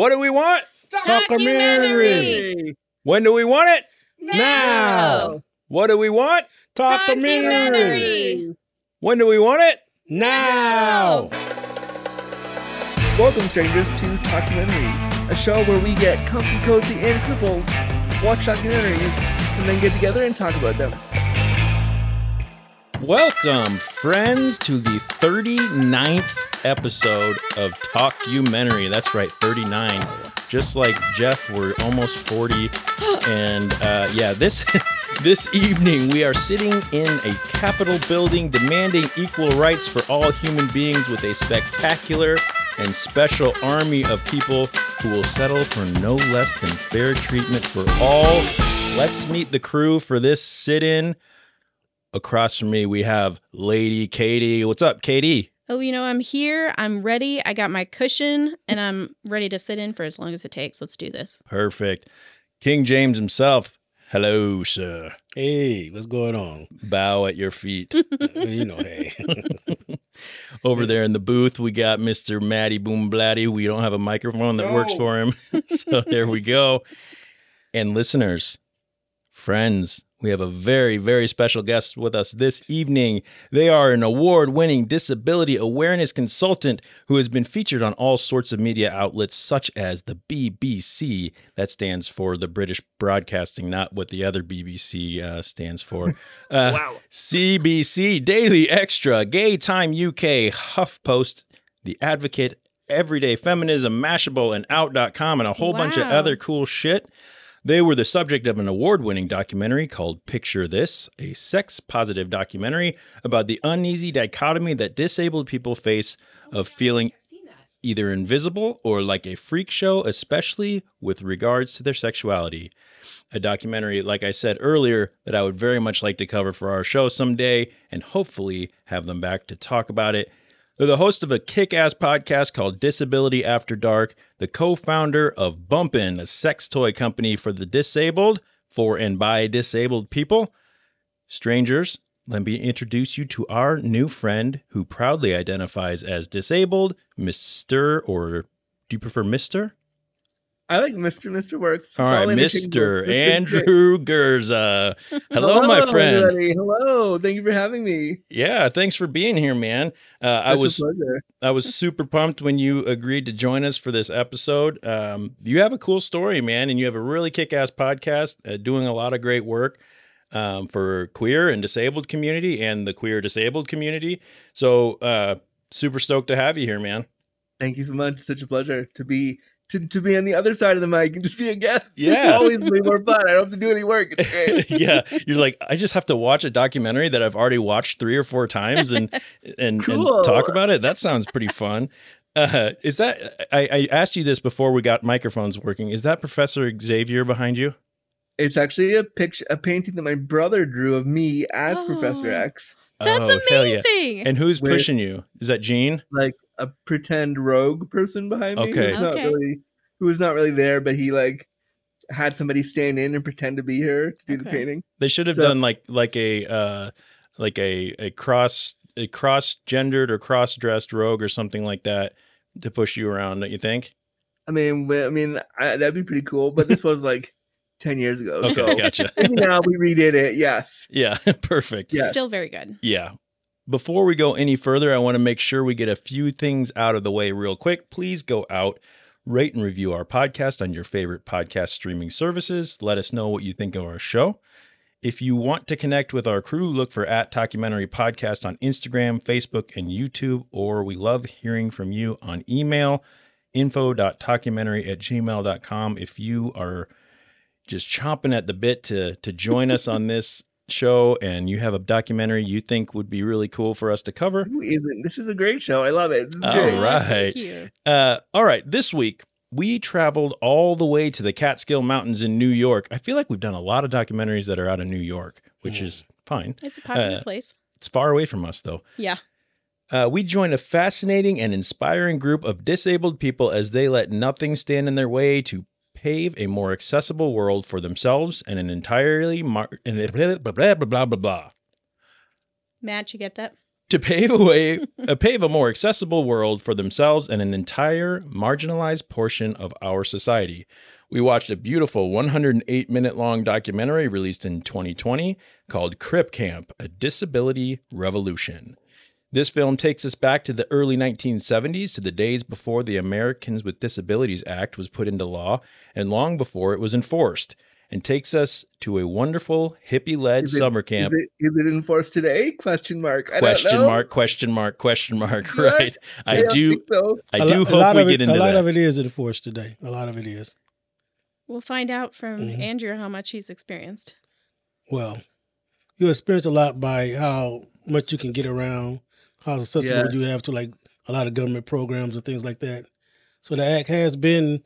What do we want? Documentary. When do we want it? Now. What do we want? Documentary. When do we want it? Now. Welcome, strangers, to Talkumentary, a show where we get comfy, cozy, and crippled, watch documentaries, and then get together and talk about them. Welcome, friends, to the 39th episode of Talkumentary. That's right, 39. Just like Jeff, we're almost 40. And uh, yeah, this this evening we are sitting in a Capitol building demanding equal rights for all human beings with a spectacular and special army of people who will settle for no less than fair treatment for all. Let's meet the crew for this sit-in. Across from me, we have Lady Katie. What's up, Katie? Oh, you know, I'm here. I'm ready. I got my cushion and I'm ready to sit in for as long as it takes. Let's do this. Perfect. King James himself. Hello, sir. Hey, what's going on? Bow at your feet. Uh, you know, hey. Over there in the booth, we got Mr. Matty Boomblatty. We don't have a microphone that works for him. so there we go. And listeners, friends, we have a very, very special guest with us this evening. They are an award winning disability awareness consultant who has been featured on all sorts of media outlets such as the BBC. That stands for the British Broadcasting, not what the other BBC uh, stands for. Uh, Wow. CBC, Daily Xtra, Gay Time UK, HuffPost, The Advocate, Everyday Feminism, Mashable, and Out.com, and a whole bunch of other cool shit. They were the subject of an award winning documentary called Picture This, a sex positive documentary about the uneasy dichotomy that disabled people face of feeling either invisible or like a freak show, especially with regards to their sexuality. A documentary, like I said earlier, that I would very much like to cover for our show someday and hopefully have them back to talk about it. They're the host of a kick ass podcast called Disability After Dark, the co founder of Bump'n, a sex toy company for the disabled, for and by disabled people. Strangers, let me introduce you to our new friend who proudly identifies as disabled, Mr. or do you prefer Mr.? I like Mr. Mr. Works. All right, Mr. Andrew Gurza. Hello, my friend. everybody. Hello. Thank you for having me. Yeah, thanks for being here, man. Uh, I a was pleasure. I was super pumped when you agreed to join us for this episode. Um, you have a cool story, man, and you have a really kick-ass podcast, uh, doing a lot of great work um, for queer and disabled community and the queer disabled community. So, uh, super stoked to have you here, man. Thank you so much. Such a pleasure to be to, to be on the other side of the mic and just be a guest. Yeah. It's always way more fun. I don't have to do any work. It's great. yeah, you're like, I just have to watch a documentary that I've already watched three or four times and and, Cool. and talk about it. That sounds pretty fun. Uh, is that I, I asked you this before we got microphones working? Is that Professor Xavier behind you? It's actually a picture, a painting that my brother drew of me as Professor Oh. X, That's Oh, hell yeah. amazing. And who's With- pushing you? Is that Jean? like a pretend rogue person behind me. Okay. Who's not Okay. really, who was not really there, but he like had somebody stand in and pretend to be her to do the painting. They should have So- done like like a uh, like a a cross a cross gendered or cross dressed rogue or something like that to push you around. Don't you think? I mean, I mean, I, that'd be pretty cool. But this was like ten years ago, Okay, so gotcha. maybe now we redid it. Yes. Yeah, perfect. Yeah. Still very good. Yeah. Before we go any further, I want to make sure we get a few things out of the way real quick. Please go out, rate and review our podcast on your favorite podcast streaming services. Let us know what you think of our show. If you want to connect with our crew, look for at Talkumentary Podcast on Instagram, Facebook, and YouTube, or we love hearing from you on email, info.talkumentary at gmail.com. If you are just chomping at the bit to to join us on this show and you have a documentary you think would be really cool for us to cover, Who isn't? This is a great show. I love it. All great. right. Thank you. Uh, all right. this week we traveled all the way to the Catskill Mountains in New York. I feel like we've done a lot of documentaries that are out of New York, which is fine. It's a popular Uh, place. It's far away from us, though. Yeah. Uh, we joined a fascinating and inspiring group of disabled people as they let nothing stand in their way to pave a more accessible world for themselves and an entirely mar- and it- blah blah blah blah blah blah. Matt, you get that? to pave a way, uh, pave a more accessible world for themselves and an entire marginalized portion of our society. We watched a beautiful 108 minute long documentary released in 2020 called Crip Camp A Disability Revolution. This film takes us back to the early 1970s to the days before the Americans with Disabilities Act was put into law and long before it was enforced, and takes us to a wonderful hippie-led Is it- summer camp. Is it, is it enforced today? Question mark. I Question don't know. mark, question mark, question mark. What? Right. I don't do think so. I A do lo- hope we of get it, into A lot that. of it is enforced today. A lot of it is. We'll find out from Mm-hmm. Andrew how much he's experienced. Well, you experience a lot by how much you can get around, how accessible you have to like a lot of government programs and things like that. So the act has been,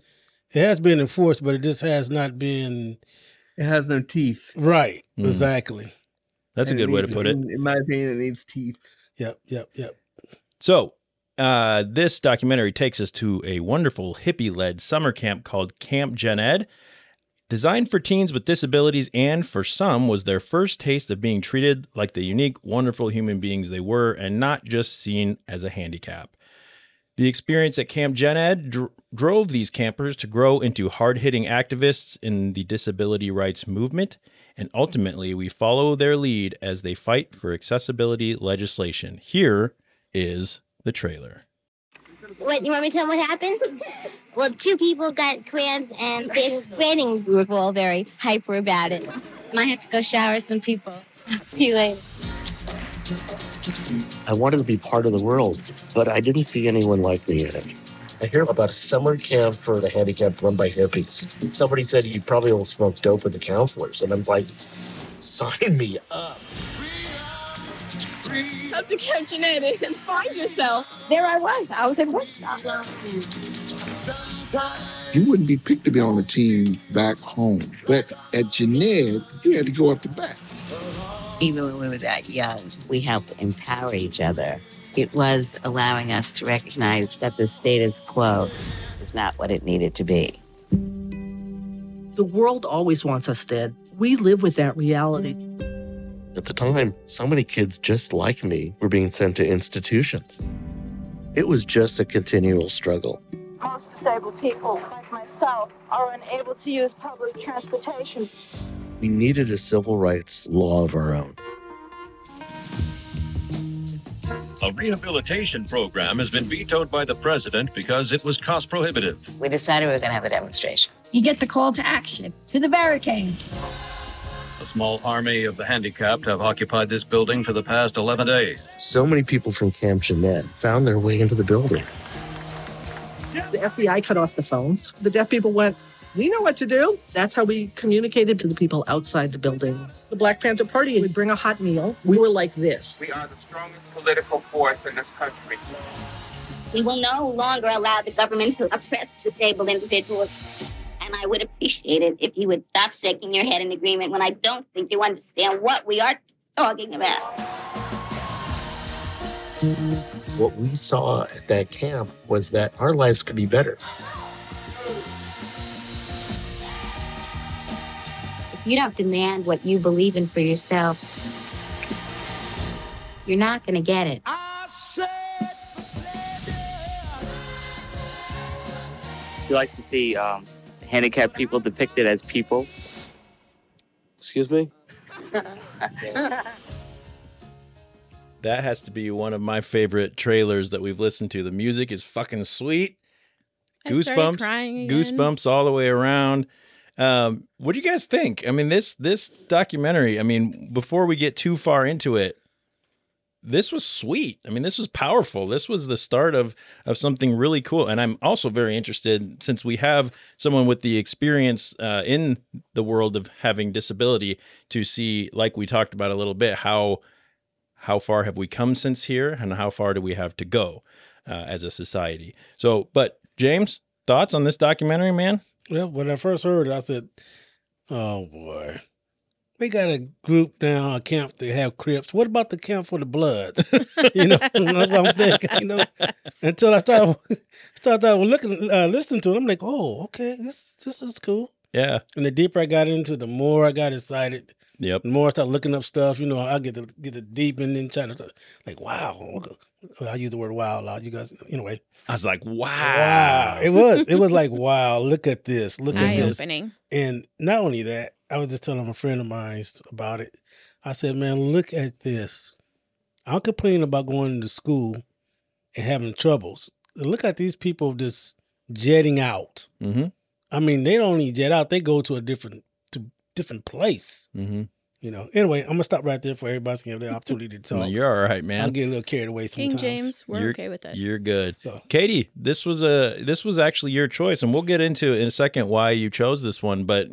it has been enforced, but it just has not been It has no teeth. right. Mm. Exactly. That's a good way to put it. In, in my opinion, it needs teeth. Yep. Yep. Yep. So, uh, this documentary takes us to a wonderful hippie led summer camp called Camp Jened. Designed for teens with disabilities, and for some, was their first taste of being treated like the unique, wonderful human beings they were and not just seen as a handicap. The experience at Camp Jened dr- drove these campers to grow into hard hitting activists in the disability rights movement, and ultimately, we follow their lead as they fight for accessibility legislation. Here is the trailer. What, you want me to tell them what happened? Well, two people got cramps and they're spreading. We were all very hyper about it. Might have to go shower some people. I'll see you later. I wanted to be part of the world, but I didn't see anyone like me in it. I hear about a summer camp for the handicapped run by hippies. Somebody said you probably will smoke dope with the counselors, and I'm like, sign me up. Come to Camp Jened and find yourself. There I was. I was in Woodstock. You wouldn't be picked to be on the team back home. But at Jened, you had to go up the back. even when we were that young, we helped empower each other. It was allowing us to recognize that the status quo is not what it needed to be. The world always wants us dead. We live with that reality. At the time, so many kids just like me were being sent to institutions. It was just a continual struggle. Most disabled people, like myself, are unable to use public transportation. We needed a civil rights law of our own. A rehabilitation program has been vetoed by the president because it was cost prohibitive. We decided we were going to have a demonstration. You get the call to action to the barricades. A small army of the handicapped have occupied this building for the past 11 days. So many people from Camp Jened found their way into the building. The FBI cut off the phones. The deaf people went, we know what to do. That's how we communicated to the people outside the building. The Black Panther Party would bring a hot meal. We were like this. We are the strongest political force in this country. We will no longer allow the government to oppress the disabled individuals. And I would appreciate it if you would stop shaking your head in agreement when I don't think you understand what we are talking about. What we saw at that camp was that our lives could be better. If you don't demand what you believe in for yourself, you're not going to get it. You like to see um, handicapped people depicted as people. Excuse me? That has to be one of my favorite trailers that we've listened to. The music is fucking sweet. I Goosebumps, goosebumps all the way around. Um, what do you guys think? I mean, this this documentary. I mean, before we get too far into it, this was sweet. I mean, this was powerful. This was the start of of something really cool. And I'm also very interested since we have someone with the experience uh, in the world of having disability to see, like we talked about a little bit, how how far have we come since here, and how far do we have to go uh, as a society. So, but James, thoughts on this documentary, man? Well, when I first heard it, I said, "Oh boy, we got a group now, a camp to have Crips. What about the camp for the Bloods? you know, that's what I'm thinking. You know, until I started started looking, uh, listening to it, I'm like, oh, okay, this this is cool. Yeah. And the deeper I got into, it, the more I got excited Yep. The more I start looking up stuff, you know, I get to get the deep and then trying to like, wow. I use the word wow a lot. You guys, anyway. I was like, wow. Wow. It was. It was like, wow, look at this. Look at Eye this. opening. And not only that, I was just telling a friend of mine about it. I said, man, look at this. I'm complaining about going to school and having troubles. Look at these people just jetting out. Mm-hmm. I mean, they don't only jet out; they go to a different to different place. Mm-hmm. You know. Anyway, I'm gonna stop right there for everybody to have the opportunity to talk. No, you're all right, man. I'll get a little carried away King. James, we're You're- okay with that. You're good. So Katie, this was a this was actually your choice, and we'll get into in a second why you chose this one. But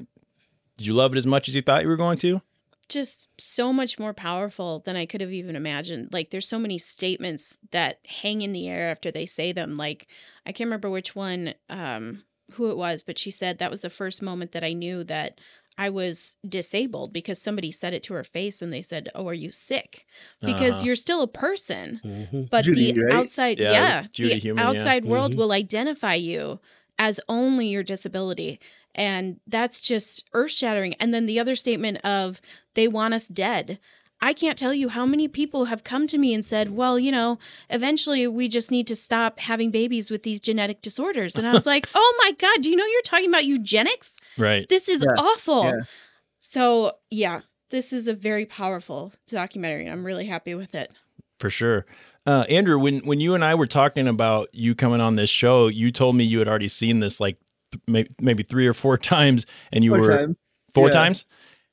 did you love it as much as you thought you were going to? just so much more powerful than I could have even imagined. Like there's so many statements that hang in the air after they say them. Like I can't remember which one um who it was, but she said that was the first moment that I knew that I was disabled because somebody said it to her face and they said, "Oh, are you sick?" Because Uh-huh. you're still a person. mhm. But Judy, the right? outside Yeah, yeah, Judy the Heumann, yeah. outside world Mhm. will identify you as only your disability. And that's just earth shattering. And then the other statement of they want us dead. I can't tell you how many people have come to me and said, well, you know, eventually we just need to stop having babies with these genetic disorders. And I was like, oh my God, do you know you're talking about eugenics? Right. This is Yeah, awful. yeah. So, yeah, this is a very powerful documentary. and I'm really happy with it. For sure. Uh, Andrew, when when you and I were talking about you coming on this show, you told me you had already seen this like th- maybe three or four times, and you Four were times. four Yeah. times.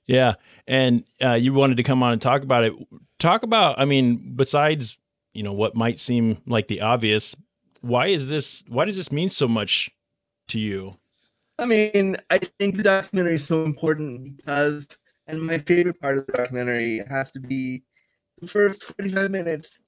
Yeah, and uh, you wanted to come on and talk about it. Talk about, I mean, besides you know what might seem like the obvious, why is this? Why does this mean so much to you? I mean, I think the documentary is so important because, and my favorite part of the documentary has to be the first 45 minutes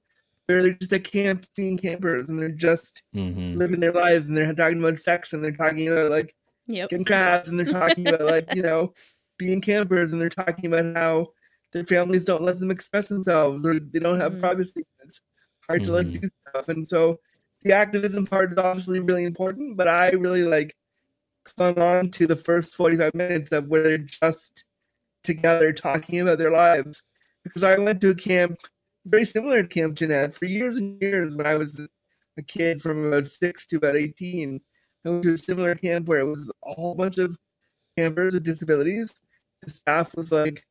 they're just at camping campers and they're just Mm-hmm. living their lives and they're talking about sex and they're talking about like Yep. getting crabs and they're talking about like, you know, being campers and they're talking about how their families don't let them express themselves or they don't have Mhm. privacy. It's hard to let Mhm. do stuff. And so the activism part is obviously really important, but I really like clung on to the first 45 minutes of where they're just together talking about their lives. Because I went to a camp very similar to Camp Jened for years and years when I was a kid from about six to about 18. I went to a similar camp where it was a whole bunch of campers with disabilities. The staff was like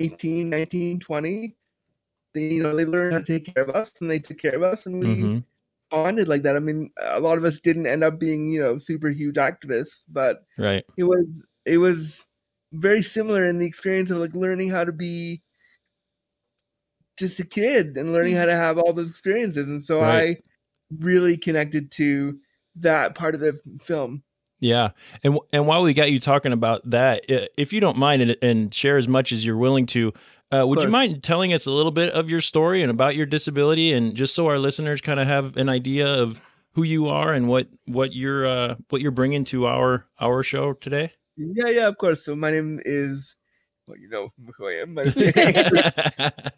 18, 19, 20. They, you know, they learned how to take care of us and they took care of us and we Mm-hmm. bonded like that. I mean, a lot of us didn't end up being, you know, super huge activists, but Right. it was it was very similar in the experience of like learning how to be just a kid and learning how to have all those experiences. And so Right. I really connected to that part of the film. Yeah, and and while we got you talking about that, if you don't mind, and, and share as much as you're willing to, uh, would you mind telling us a little bit of your story and about your disability, and just so our listeners kind of have an idea of who you are and what what you're uh, what you're bringing to our our show today? Yeah, yeah, of course. So my name is well, you know who I am. My name is Andrew.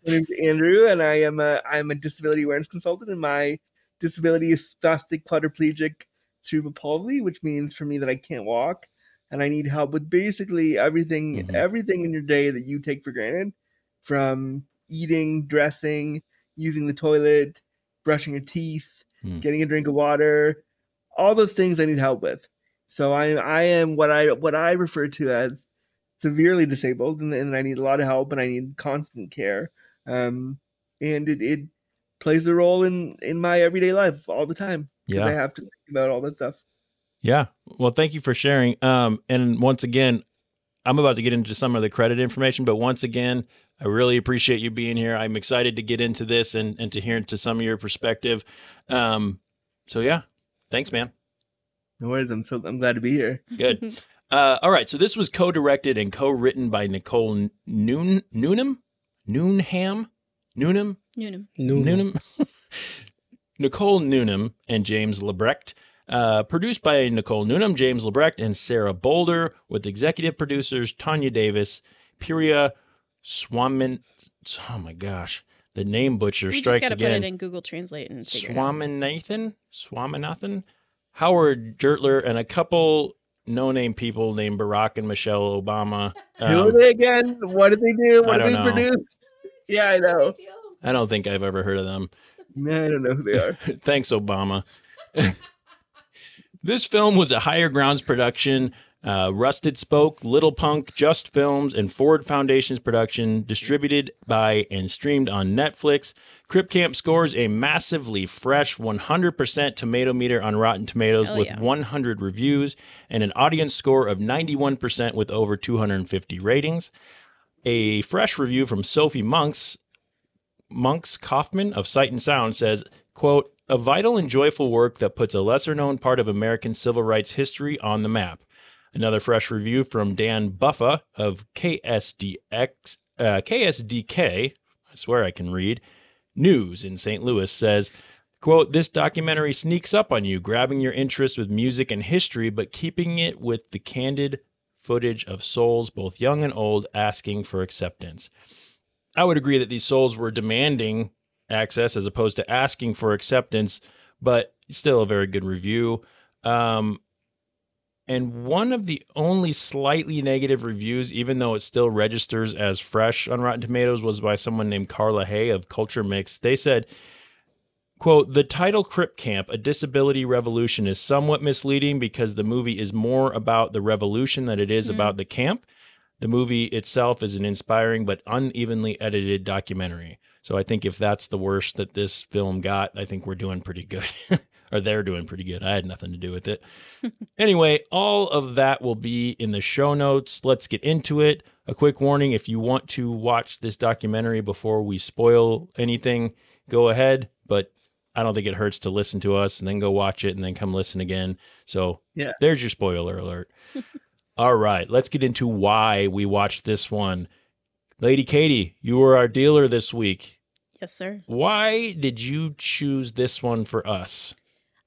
Name's Andrew, and I am a I'm a disability awareness consultant, and my disability is spastic quadriplegic cerebral palsy, which means for me that I can't walk, and I need help with basically everything Mhm. everything in your day that you take for granted, from eating, dressing, using the toilet, brushing your teeth, Hmm. getting a drink of water, all those things I need help with. So I I am what I what I refer to as severely disabled, and, and I need a lot of help, and I need constant care. Um, and it, it plays a role in in my everyday life all the time. 'cause Yeah. I have to think about all that stuff. Yeah. Well, thank you for sharing. Um, and once again, I'm about to get into some of the credit information, but once again, I really appreciate you being here. I'm excited to get into this and, and to hear into some of your perspective. Um, so yeah, thanks, man. No worries. I'm so I'm glad to be here. Good. Uh, all right. So this was co-directed and co-written by Nicole Noon Noonham, Noonham, Noonham, Noonan. Noonan. Nicole Noonan and James Lebrecht. Uh, produced by Nicole Noonan, James Lebrecht, and Sara Bolder, with executive producers Tanya Davis, Piria Swamin. Oh my gosh, the name butcher We just strikes got to put it in Google Translate and figure it out. Swaminathan, Swaminathan, Howard Gertler, and a couple no name people named Barack and Michelle Obama. Who are Um, they again? What did they do? What did they know. produce? Yeah, I know. I don't think I've ever heard of them. No, I don't know who they are. Thanks, Obama. this film was a Higher Grounds production. Uh, Rusted Spoke, Little Punk, Just Films, and Ford Foundation's production, distributed by and streamed on Netflix. Crip Camp scores a massively fresh 100% tomato meter on Rotten Tomatoes Oh, with yeah. 100 reviews and an audience score of 91% with over 250 ratings. A fresh review from Sophie Monks Monks Kaufman of Sight and Sound says, quote, a vital and joyful work that puts a lesser known part of American civil rights history on the map. Another fresh review from Dan Buffa of KSDX, uh, KSDK, I swear I can read, News in St. Louis says, quote, this documentary sneaks up on you, grabbing your interest with music and history, but keeping it with the candid footage of souls, both young and old, asking for acceptance. I would agree that these souls were demanding access as opposed to asking for acceptance, but still a very good review. Um, and one of the only slightly negative reviews, even though it still registers as fresh on Rotten Tomatoes, was by someone named Carla Hay of Culture Mix. They said, quote, the title Crip Camp, A Disability Revolution is somewhat misleading because the movie is more about the revolution than it is mm-hmm. about the camp. The movie itself is an inspiring but unevenly edited documentary. So I think if that's the worst that this film got, I think we're doing pretty good. or they're doing pretty good. I had nothing to do with it. anyway, all of that will be in the show notes. Let's get into it. A quick warning if you want to watch this documentary before we spoil anything, go ahead. But I don't think it hurts to listen to us and then go watch it and then come listen again. So Yeah. there's your spoiler alert. All right, let's get into why we watched this one. Lady Katie, you were our dealer this week. Yes, sir. Why did you choose this one for us?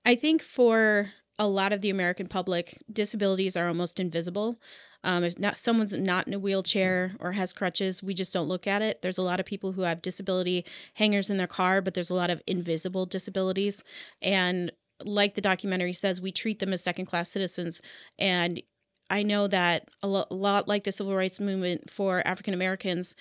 I think for a lot of the American public, disabilities are almost invisible. Um, if not someone's not in a wheelchair or has crutches, we just don't look at it. There's a lot of people who have disability hangers in their car, but there's a lot of invisible disabilities. And like the documentary says, we treat them as second class citizens. And I know that a a lot like the civil rights movement for African Americans,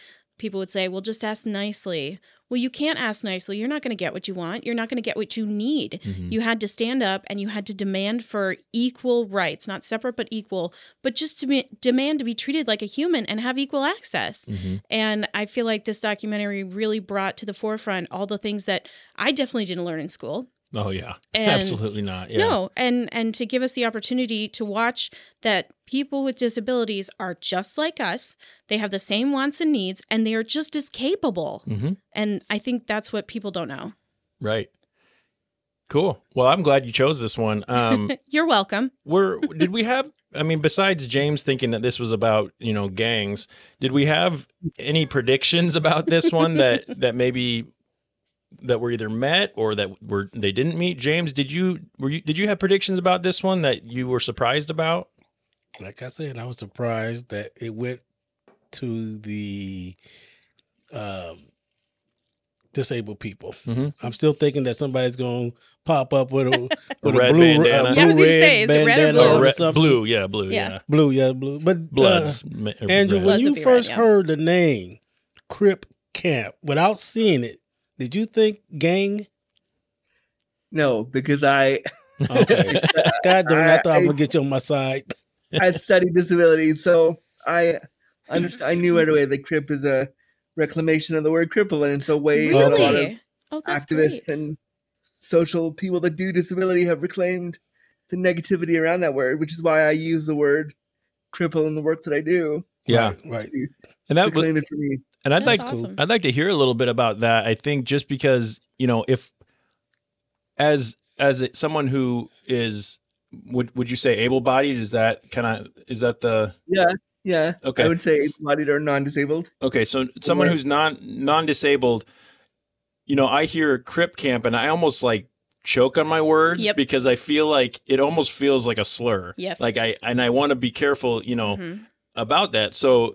people would say, well, just ask nicely. Well, you can't ask nicely. You're not going to get what you want. You're not going to get what you need. Mhm. You had to stand up and you had to demand for equal rights, not separate, but equal, but just to be, demand to be treated like a human and have equal access. Mhm. And I feel like this documentary really brought to the forefront all the things that I definitely didn't learn in school. Oh yeah, And- absolutely not. Yeah. No, and and to give us the opportunity to watch that people with disabilities are just like us. They have the same wants and needs and they are just as capable. hmm And I think that's what people don't know. Right. Cool. Well, I'm glad you chose this one. Um, You're welcome. were did we have? I mean, besides James thinking that this was about you know gangs, did we have any predictions about this one that that maybe that were either met or that were they didn't meet? James, did you were you did you have predictions about this one that you were surprised about? Like I said, I was surprised that it went to the um, disabled people. Mhm. I'm still thinking that somebody's going to pop up with a with a, blue, bandana. uh, Yeah, I was blue gonna red say, is it red or blue? Or red, something. blue, yeah, blue, Yeah. yeah. Blue, yeah, blue. But Bloods, uh, Andrew, red. when Bloods you would be red, first yeah. heard the name Crip Camp without seeing it, did you think gang? No, because I Okay. God damn, it, I thought I, I- was gonna get you on my side. I studied disability, so I understand. I knew right away that crip is a reclamation of the word cripple, and it's a way that a lot of Oh, activists great. and social people that do disability have reclaimed the negativity around that word, which is why I use the word cripple in the work that I do. Yeah, Right, right. And that was, it for me. And I'd That's like awesome. I'd like to hear a little bit about that. I think just because you know if as as it, someone who is would would you say able bodied is that kind of is that the Yeah, yeah. Okay. I would say able-bodied or non-disabled. okay so someone who's non non disabled you know I hear crip camp and I almost like choke on my words Yep. because I feel like it almost feels like a slur Yes. like I and I want to be careful you know Mhm. about that. So,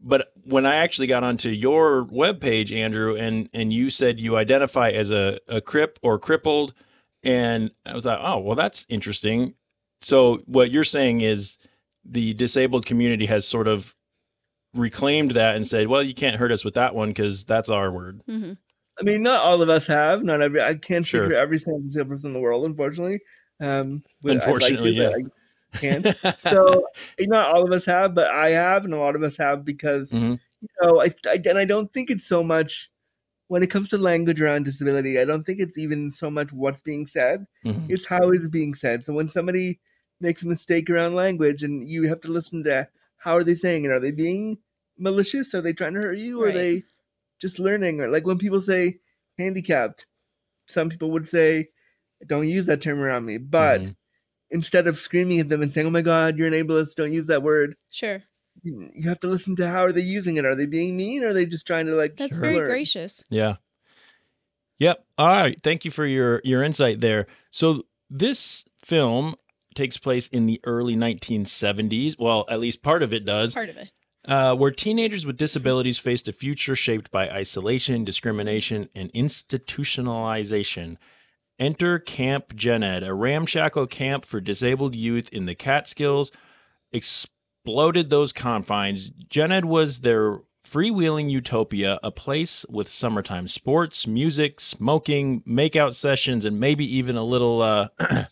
but when I actually got onto your webpage, Andrew, and and you said you identify as a a crip or crippled, and I was like, oh, well, that's interesting. So what you're saying is the disabled community has sort of reclaimed that and said, "Well, you can't hurt us with that one because that's our word." Mm-hmm. I mean, not all of us have. Not every. I can't Sure. speak every single disabled person in the world, unfortunately. Um, but I'd like to, Unfortunately, can't. so not all of us have, but I have, and a lot of us have because Mhm. you know, I, I and I don't think it's so much when it comes to language around disability. I don't think it's even so much what's being said; Mhm. it's how it's being said. So when somebody makes a mistake around language, and you have to listen to how are they saying it? Are they being malicious? Are they trying to hurt you? Or Right. are they just learning? Or like when people say handicapped, some people would say, "Don't use that term around me," but Mhm. Instead of screaming at them and saying, "Oh my God, you're an ableist! Don't use that word," Sure. you you have to listen to how are they using it. Are they being mean? Or are they just trying to like? That's very learn? gracious. Yeah. Yep. All right. Thank you for your your insight there. So this film takes place in the early 1970s. Well, at least part of it does. Part of it. uh, where teenagers with disabilities faced a future shaped by isolation, discrimination, and institutionalization. Enter Camp Jened, a ramshackle camp for disabled youth in the Catskills, exploded those confines. Jened was their freewheeling utopia, a place with summertime sports, music, smoking, makeout sessions, and maybe even a little uh,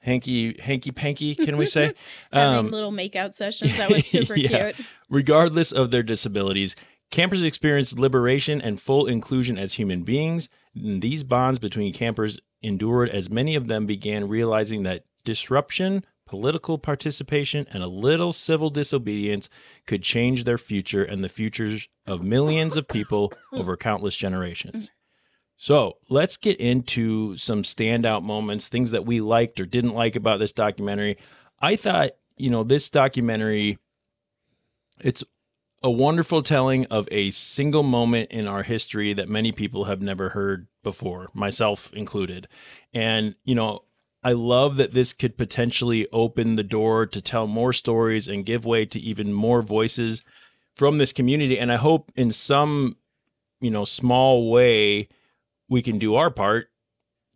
hanky hanky panky. Can we say? Having Um, little makeout sessions. That was super Yeah. cute. Regardless of their disabilities, campers experienced liberation and full inclusion as human beings. And these bonds between campers endured as many of them began realizing that disruption, political participation, and a little civil disobedience could change their future and the futures of millions of people over countless generations. So let's get into some standout moments, things that we liked or didn't like about this documentary. I thought, you know, this documentary, it's a wonderful telling of a single moment in our history that many people have never heard before, myself included. And, you know, I love that this could potentially open the door to tell more stories and give way to even more voices from this community. And I hope in some, you know, small way we can do our part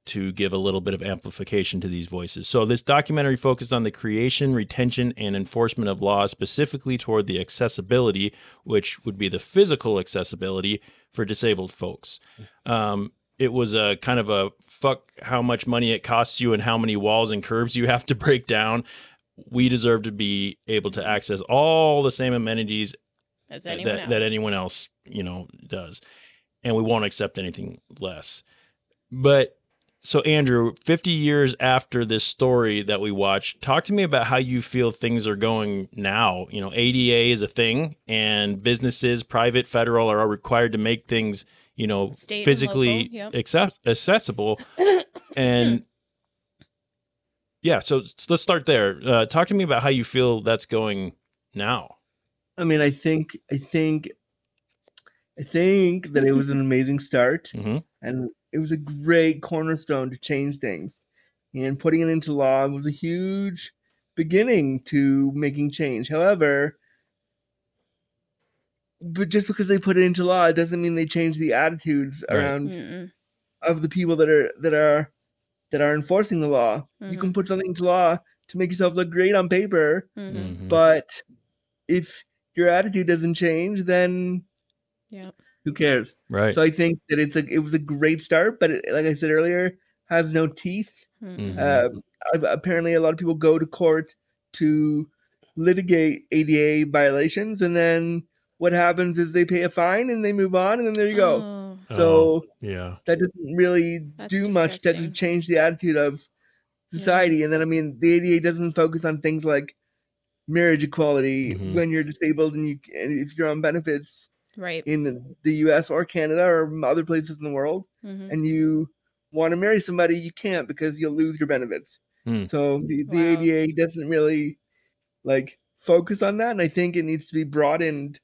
to give a little bit of amplification to these voices. So this documentary focused on the creation, retention, and enforcement of laws specifically toward the accessibility, which would be the physical accessibility for disabled folks. Um, it was a kind of a fuck how much money it costs you and how many walls and curbs you have to break down. We deserve to be able to access all the same amenities anyone that, that anyone else, you know, does. And we won't accept anything less. But so Andrew, 50 years after this story that we watched, talk to me about how you feel things are going now. You know, ADA is a thing and businesses, private, federal are all required to make things, you know, State physically local, yep. accept- accessible. and yeah, so let's start there. Uh, talk to me about how you feel that's going now. I mean, I think, I think, I think that it was an amazing start, Mhm. and it was a great cornerstone to change things. And putting it into law was a huge beginning to making change. However, but just because they put it into law, it doesn't mean they change the attitudes Right. around Mm-mm. of the people that are that are that are enforcing the law. You Mm-hmm. can put something into law to make yourself look great on paper, Mhm. Mhm. but if your attitude doesn't change, then Yeah. Who cares? Right. So I think that it's a it was a great start, but it, like I said earlier, has no teeth. Mm-mm. Mhm. Um, apparently, a lot of people go to court to litigate ADA violations, and then what happens is they pay a fine and they move on, and then there you go. Oh, So yeah. that doesn't really That's do much to, to change the attitude of society. And then I mean, the ADA doesn't focus on things like marriage equality Mhm. when you're disabled and you and if you're on benefits right. in the U.S. or Canada or other places in the world, Mhm. and you want to marry somebody, you can't because you'll lose your benefits. Hmm. So the, the Wow. ADA doesn't really like focus on that, and I think it needs to be broadened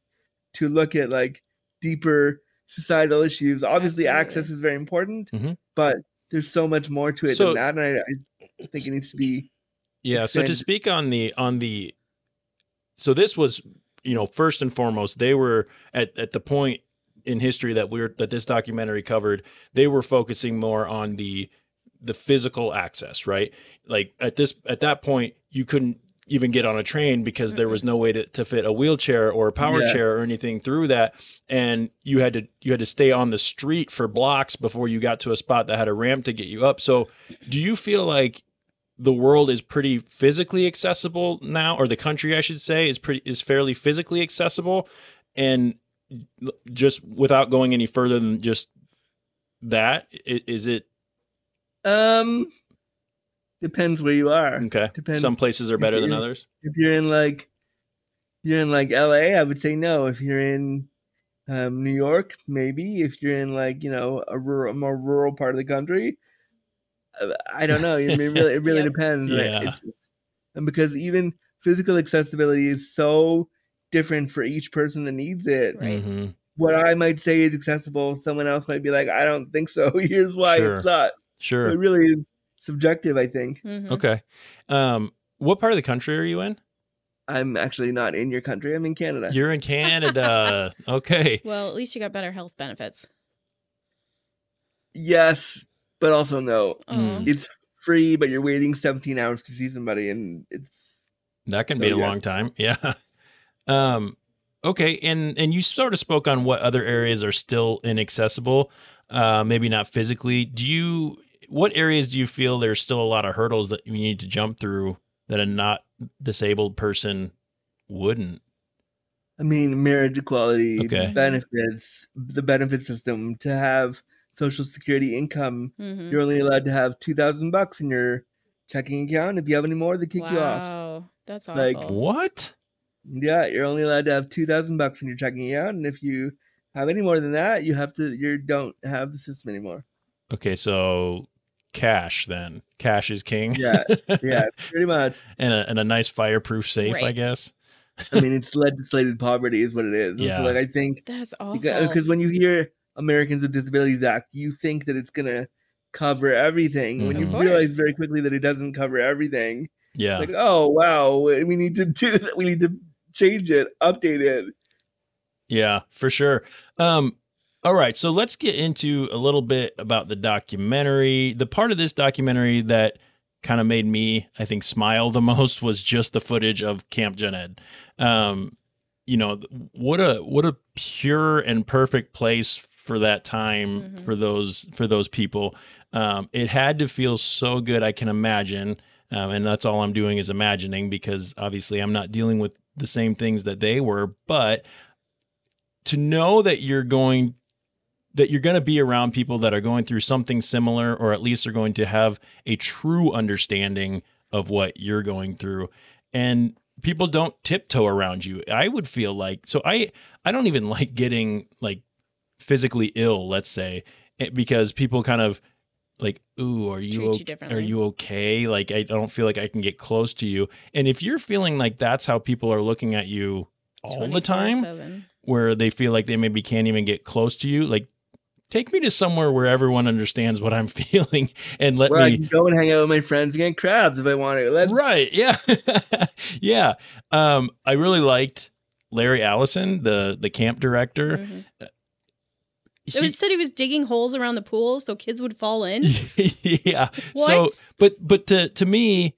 to look at like deeper societal issues. Obviously, access is very important, Mhm. but there's so much more to it So- than that, and I, I think it needs to be. Yeah. So to speak on the on the, so this was you know first and foremost they were at at the point in history that we're that this documentary covered they were focusing more on the the physical access, right? Like at this at that point, you couldn't even get on a train because there was no way to, to fit a wheelchair or a power Yeah. chair or anything through that and you had to you had to stay on the street for blocks before you got to a spot that had a ramp to get you up so do you feel like the world is pretty physically accessible now or the country I should say is pretty is fairly physically accessible and just without going any further than just that, is it Um, depends where you are. okay Depends. some places are better than others If you're in like, you're in like L.A., I would say no. If you're in um, New York, maybe. If you're in like you know a rural, more rural part of the country, I don't know. I mean, it really, it really Yep. depends. right? Yeah. It's, and because even physical accessibility is so different for each person that needs it. Right. Mhm. What I might say is accessible, someone else might be like, I don't think so. Here's why Sure. it's not. sure It really is subjective, I think. Mhm. okay um what part of the country are you in I'm actually not in your country. I'm in Canada. You're in Canada. okay. Well, at least you got better health benefits. yes, but also no. Mm. It's free, but you're waiting 17 hours to see somebody, and it's That can be Oh, a yeah. long time. Yeah. Um okay, and and you sort of spoke on what other areas are still inaccessible, uh maybe not physically. Do you what areas do you feel there's still a lot of hurdles that you need to jump through that a not disabled person wouldn't? I mean, marriage equality, Okay. benefits, the benefit system to have social security income. Mhm. You're only allowed to have 2,000 bucks in your checking account. If you have any more, they kick you off. Wow, that's awful. Like- What? Yeah, you're only allowed to have 2,000 bucks in your checking account, and if you have any more than that, you have to you don't have the system anymore. Okay, so cash then. Cash is king. Yeah, yeah, pretty much. and a and a nice fireproof safe, I guess. I mean, it's legislated poverty is what it is. And Yeah. so, like, I think that's awful. because when you hear Americans with Disabilities Act, you think that it's gonna cover everything. When you Mhm. Realize very quickly that it doesn't cover everything, Yeah. like, oh wow, we need to do that. We need to change it, update it. Yeah, for sure. Um, all right, so let's get into a little bit about the documentary. The part of this documentary that kind of made me, I think, smile the most was just the footage of Camp Jened. Um, you know, what a what a pure and perfect place for that time Mhm. for those for those people. Um, it had to feel so good. I can imagine, um, and that's all I'm doing is imagining because obviously I'm not dealing with the same things that they were, but to know that you're going that you're going to be around people that are going through something similar or at least are going to have a true understanding of what you're going through and people don't tiptoe around you i would feel like so i i don't even like getting like physically ill let's say eh, because people kind of like ooh are you, Treat you okay? are you okay like i don't feel like i can get close to you and if you're feeling like that's how people are looking at you all the time 24/7. where they feel like they maybe can't even get close to you like take me to somewhere where everyone understands what i'm feeling and let Where I me can go and hang out with my friends and get crabs if I want to. Let's, right yeah yeah um i really liked larry allison the the camp director Mhm. He- It was said he was digging holes around the pool so kids would fall in. yeah. So, What? but but to to me,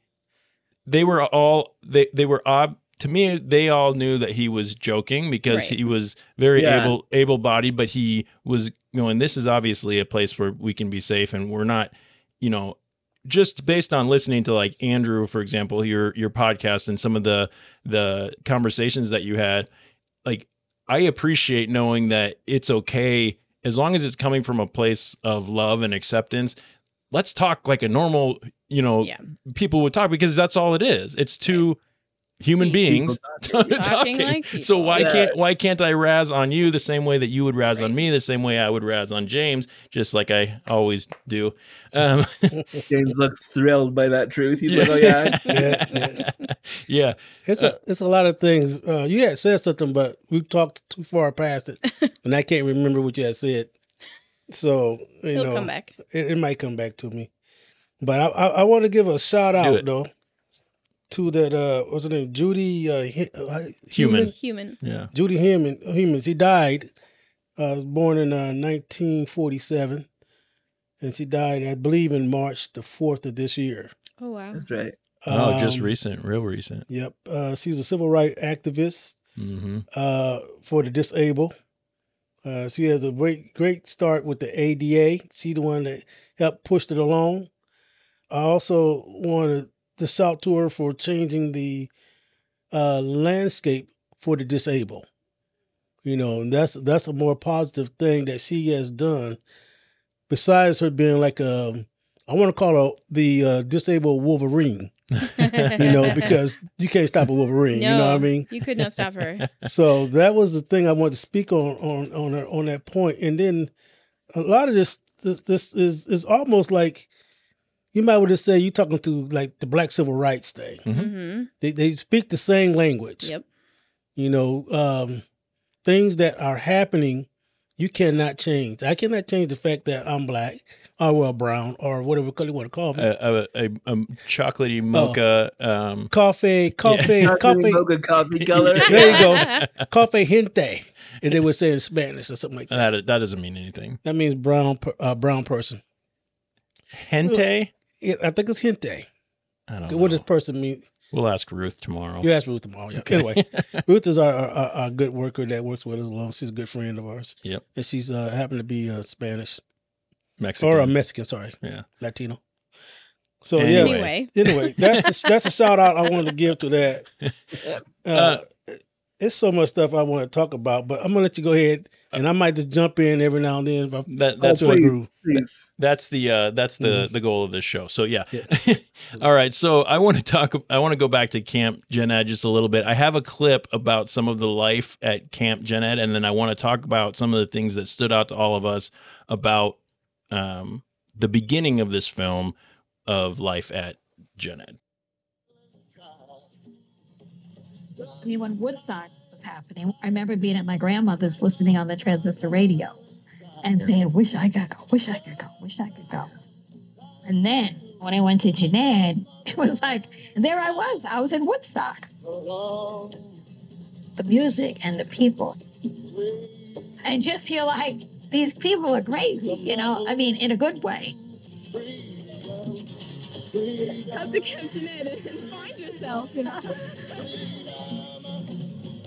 they were all they they were ob. To me, they all knew that he was joking because Right. he was very Yeah. able able bodied, but he was going. This is obviously a place where we can be safe, and we're not, you know, just based on listening to like Andrew, for example, your your podcast and some of the the conversations that you had. Like, I appreciate knowing that it's okay as long as it's coming from a place of love and acceptance let's talk like a normal you know Yeah. people would talk because that's all it is it's two human People beings Talking talking, like so why Yeah. can't why can't i razz on you the same way that you would razz on me the same way i would razz on james just like i always do um James looks thrilled by that truth. He's like, oh yeah, Yeah, yeah. yeah It's a it's a lot of things. Uh, you had said something, but we talked too far past it, and I can't remember what you had said. So you He'll know, come back. It, it might come back to me. But I I, I want to give a shout out though to that uh what's her name Judy uh, Hi- uh, Heumann. Heumann. yeah Judy Heumann Humans. He died. Uh, was born in uh, 1947, and she died, I believe, in March the fourth of this year. Oh wow. That's right. Oh, just Um, recent, real recent. Yep. Uh, she was a civil rights activist hmm uh, for the disabled. Uh, she has a great great start with the ADA. She the one that helped push it along. I also wanted to shout to her for changing the uh, landscape for the disabled. You know, and that's that's a more positive thing that she has done. Besides her being like a, I want to call her the uh, disabled Wolverine. you know, because you can't stop a Wolverine. no, you know what I mean? You could not stop her. so that was the thing I wanted to speak on on on her- on that point. And then a lot of this this, this is is almost like you might want to say you're talking to like the Black Civil Rights thing. hmm They they speak the same language. Yep. You know, um, things that are happening, you cannot change. I cannot change the fact that I'm black or well brown or whatever color you want to call me. A, a, a, a chocolatey mocha. Um, coffee, coffee, Chocolate coffee. mocha coffee color. There you go. Coffee gente, as they would say in Spanish or something like that. that that doesn't mean anything. That means brown, uh, brown person. Gente. Yeah, I think it's gente. I don't What know. does person mean? We'll ask Ruth tomorrow. You ask Ruth tomorrow. Yeah. Okay. Anyway, Ruth is our, our, our good worker that works with us along. She's a good friend of ours. Yep. And she's uh, happened to be uh, Spanish Mexican. or a Mexican, sorry, Yeah. Latino. So Anyway. yeah. Anyway, Anyway, that's the, that's a shout out I wanted to give to that. Uh, Uh, it's so much stuff I want to talk about, but I'm gonna let you go ahead, and I might just jump in every now and then if I That that's to a what groove. Please. that's the uh that's the Mm-hmm. the goal of this show. So yeah. All right. So I want to talk I want to go back to Camp Jened just a little bit. I have a clip about some of the life at Camp Jened, and then I want to talk about some of the things that stood out to all of us about um the beginning of this film of life at Jened. I mean, when Woodstock was happening, I remember being at my grandmother's listening on the transistor radio and saying, Wish I could go, wish I could go, wish I could go. And then when I went to Jened, it was like, there I was. I was in Woodstock. The music and the people. And just feel like these people are crazy, you know? I mean, in a good way. Have to come to Ned and find yourself, you know.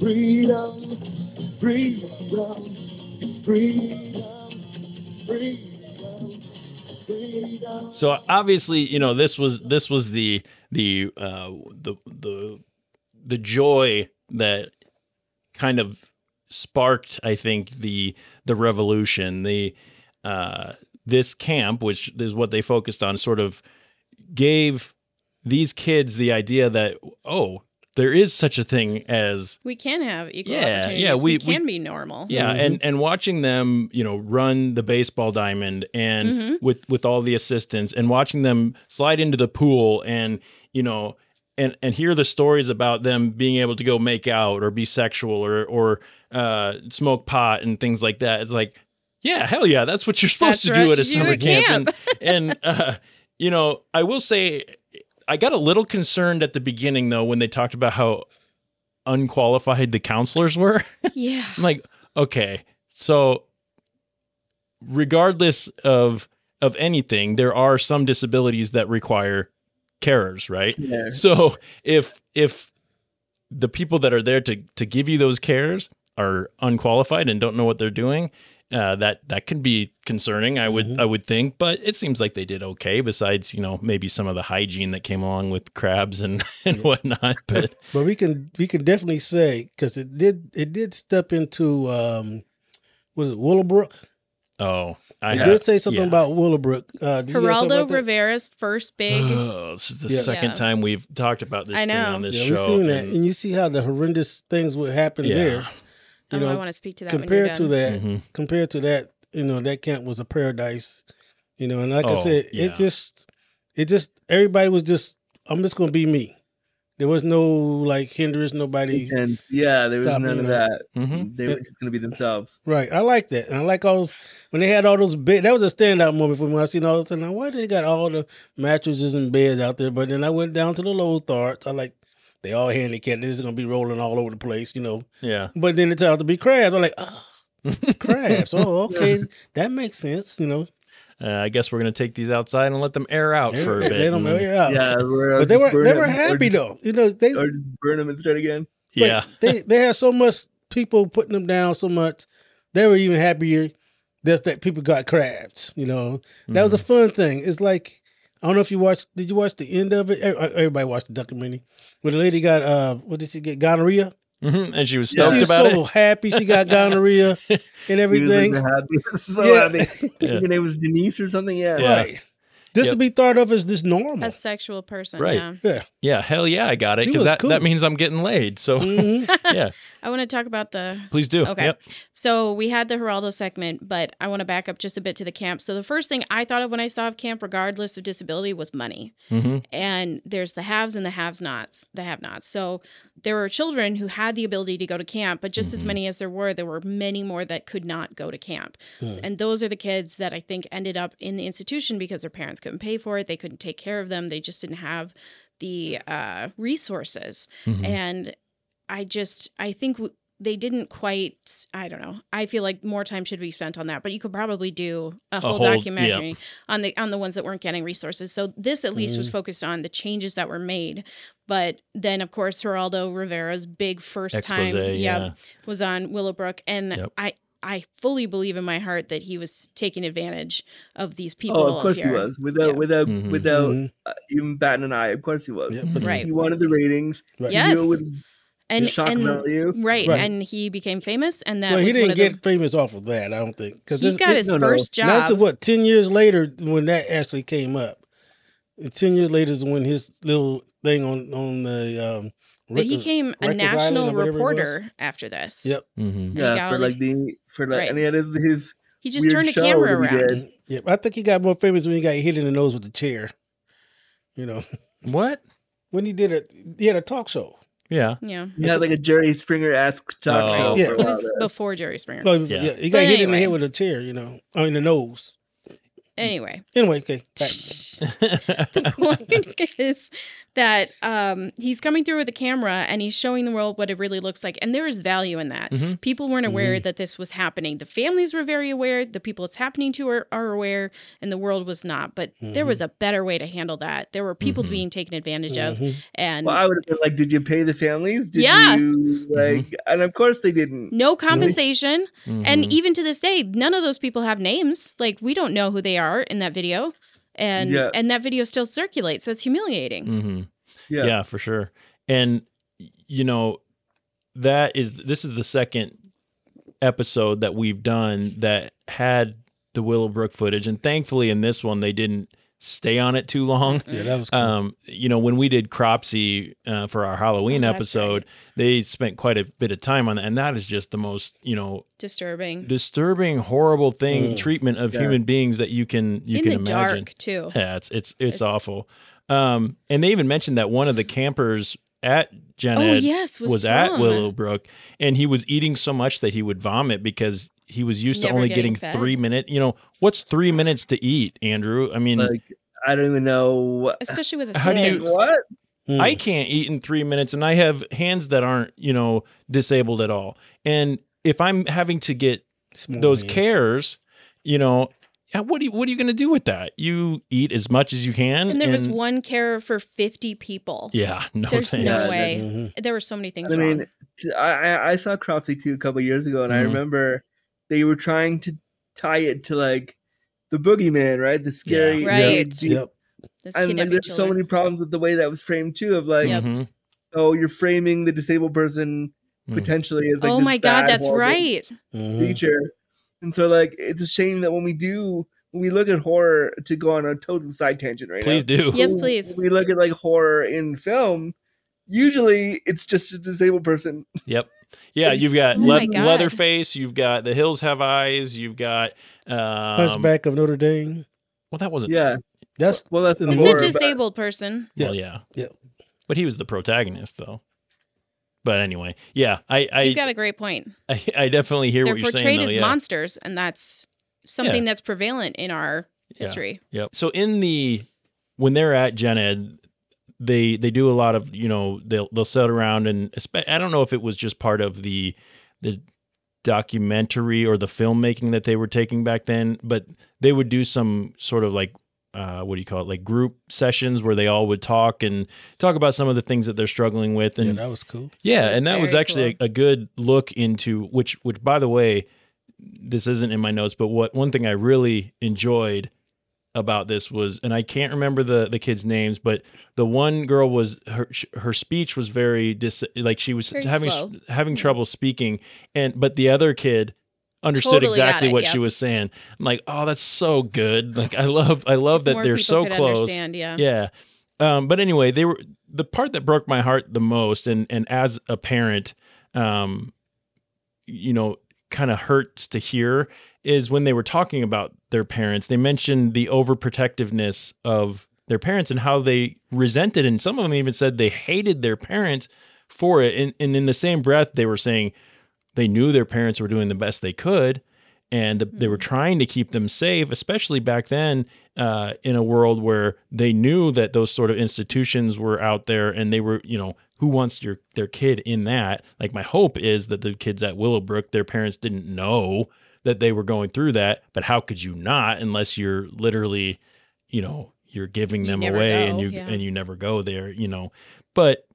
freedom, freedom, freedom, freedom. So obviously, you know, this was this was the the uh the the the joy that kind of sparked, I think, the the revolution. The uh this camp, which is what they focused on, sort of gave these kids the idea that oh, there is such a thing as We can have equal Yeah, opportunities. yeah, we, we- we- can be normal. Yeah, Mm-hmm. and and watching them, you know, run the baseball diamond and Mhm. with with all the assistants and watching them slide into the pool and you know and and hear the stories about them being able to go make out or be sexual or or uh, smoke pot and things like that. It's like, yeah, hell yeah, that's what you're supposed That's to do at a summer at camp. camp. And, and uh, you know, I will say, I got a little concerned at the beginning though when they talked about how unqualified the counselors were. Yeah. I'm like, okay, so regardless of of anything, there are some disabilities that require carers, right? Yeah. So if if the people that are there to to give you those cares are unqualified and don't know what they're doing, uh, that that can be concerning. I would I would think, but it seems like they did okay. Besides, you know, maybe some of the hygiene that came along with crabs and and whatnot. But But we can we can definitely say because it did it did step into um was it Willowbrook Oh, I I have, did say something yeah. about Willowbrook. Uh, did you guys say Geraldo about? Rivera's first big. Oh, this is the Yeah. second Yeah. time we've talked about this I thing know. on this yeah, show. we've seen that, and- and you see how the horrendous things would happen Yeah. there. Oh, You I wanna speak to that when you're compared to done. that, Mhm. compared to that, you know, that camp was a paradise. You know, and like I Oh, said, yeah. it just, it just, everybody was just, I'm just gonna be me. There was no like hindrance, nobody. And yeah, there was Stop, none of know. that. Mhm. They were just gonna be themselves. Right, I like that, and I like all those when they had all those bed. That was a standout moment for me when I seen all this. And now, why they got all the mattresses and beds out there? But then I went down to the low tharts. I like they all handicapped. They're just gonna be rolling all over the place, you know. Yeah. But then it turned out to be crabs. I'm like, oh, crabs. Oh, okay, that makes sense, you know. Uh, I guess we're gonna take these outside and let them air out for a bit. they don't and- air out. Yeah, But they were they them were happy just- though. You know, they Or just burn them instead again. Yeah. they they had so much people putting them down so much. They were even happier just that people got crabs. You know, that was a Mm-hmm. fun thing. It's like I don't know if you watched. Did you watch the end of it? Everybody watched the documentary where the lady got uh, what did she get? Gonorrhea. Mhm, And she was Yeah, stoked she was about so it. happy she got gonorrhea and He was everything. like. So Yeah. happy. I think Her name was Denise or something. Yeah. Yeah. Right. Just to be thought of as this normal. A sexual person. Right. Yeah. Yeah. Yeah, hell yeah, I got it because that, cool. that means I'm getting laid. So Mm-hmm. yeah, I want to talk about the. please do. Okay. Yep. So we had the Geraldo segment, but I want to back up just a bit to the camp. So the first thing I thought of when I saw of camp, regardless of disability, was money. Mhm. And there's the haves and the haves nots, the have nots. So there were children who had the ability to go to camp, but just as many as there were, there were many more that could not go to camp. Hmm. And those are the kids that I think ended up in the institution because their parents couldn't pay for it. They couldn't take care of them. They just didn't have the uh, resources. Mhm. And I just, I think w- they didn't quite, I don't know. I feel like more time should be spent on that, but you could probably do a A whole, whole- documentary yeah. on the on the ones that weren't getting resources. So this at least was Mhm. focused on the changes that were made. But then of course Geraldo Rivera's big first time Expose, yeah. was on Willowbrook. And Yep. I I fully believe in my heart that he was taking advantage of these people. Oh, of course here. he was. Without Yeah. without Mm-hmm. without Mhm. uh, even batting an eye. Of course he was. Right. He wanted the ratings. Right. He Yes. knew it would and, shock and value. Right, Right. and he became famous, and that well, was he didn't of get the, famous off of that. I don't think because He got his first Not job. to what ten years later when that actually came up. Ten years later is when his little thing on on the. Um, But he Rikers- became a Rikers national Island or whatever it was. reporter after this. Yep. Mm-hmm. Yeah, for like these- the for like Right. and he had his, his He just weird turned the show camera around. did. Yep. I think he got more famous when he got hit in the nose with the chair. You know what? When he did it, he had a talk show. Yeah. Yeah. He had like a Jerry Springer esque talk Oh. show. Yeah. for a It was there. before Jerry Springer. Oh, yeah. Yeah. he got But hit in the head with a chair. You know, I mean the nose. Anyway, Anyway, okay. the point is that um, he's coming through with a camera and he's showing the world what it really looks like. And there is value in that. Mhm. People weren't aware Mhm. that this was happening. The families were very aware. The people it's happening to are, are aware, and the world was not. But there was a better way to handle that. There were people Mhm. being taken advantage of. Mhm. And Well, I would have been like, "Did you pay the families? Did Yeah. you like?" And of course they didn't. no compensation. And even to this day, none of those people have names. Like we don't know who they are in that video. And Yeah. and that video still circulates. That's humiliating. hmm Yeah. Yeah. for sure. And you know, that is this is the second episode that we've done that had the Willowbrook footage, and thankfully in this one they didn't stay on it too long. Yeah, that was cool. Um, you know, when we did Cropsy uh, for our Halloween Oh, that's episode, they spent quite a bit of time on that, and that is just the most you know Disturbing. disturbing, horrible thing Mm. treatment of Yeah. human beings that you can you in can the imagine. dark too. Yeah, it's it's it's, It's- awful. Um, and they even mentioned that one of the campers at Gen Oh, Ed yes, was at Willowbrook, and he was eating so much that he would vomit because he was used to only getting getting three minutes. You know, what's three minutes to eat, Andrew? I mean, Like I don't even know what. Especially with How do you- assistance. What? Mm. I can't eat in three minutes, and I have hands that aren't, you know, disabled at all. And if I'm having to get Small those hands. cares, you know, what do you, what are you going to do with that? You eat as much as you can, And there was one carer for 50 people. Yeah, no There's thanks. no Yeah, way. Mhm. There were so many things I mean, wrong. t- I I, I saw Cropsy 2 a couple years ago, and I Mhm. remember they were trying to tie it to like the boogeyman, right? The scary, Right. deep- Yep. Those And like, kidnapping there's so many problems with the way that was framed too. Of like, Yep. Mhm. oh, you're framing the disabled person Mm. potentially as like oh this my God, bad, that's horrible right. Mhm. creature. And so like it's a shame that when we do when we look at horror to go on a total side tangent right Please now. do. Yes, please. we look at like horror in film, usually it's just a disabled person. Yep. Yeah, you've got Oh Le- Leatherface. You've got The Hills Have Eyes. You've got um, Hunchback of Notre Dame. Well, that wasn't. Yeah. That's well, that's in It's a but- disabled person. Well, yeah. Yeah. But he was the protagonist, though. But anyway, yeah, I I, you got a great point. I, I definitely hear They're what you're portrayed saying. as though, yeah. monsters, and that's something that's prevalent in our Yeah. history. Yep. So in the when they're at Jened, they they do a lot of you know they'll they'll sit around and I don't know if it was just part of the the documentary or the filmmaking that they were taking back then, but they would do some sort of like uh, what do you call it like group sessions where they all would talk and talk about some of the things that they're struggling with and Yeah, that was cool. yeah, That was and that was very actually a, a good look into which which by the way, this isn't in my notes, but what one thing I really enjoyed about this was and I can't remember the the kids names, but the one girl was her her speech was very dis like she was Very having slow. having trouble speaking and but the other kid understood Totally exactly it, what yep. she was saying. I'm like, "Oh, that's so good." Like I love I love that they're so close. yeah. Yeah. Um, but anyway, they were the part that broke my heart the most, and and as a parent, um, you know, kind of hurts to hear is when they were talking about their parents. They mentioned the overprotectiveness of their parents and how they resented, and some of them even said they hated their parents for it. And, and in the same breath, they were saying they knew their parents were doing the best they could and they were trying to keep them safe especially back then uh, in a world where they knew that those sort of institutions were out there and they were you know who wants your their kid in that like my hope is that the kids at willowbrook their parents didn't know that they were going through that but how could you not unless you're literally you know you're giving them never away go, and you yeah. and you never go there you know but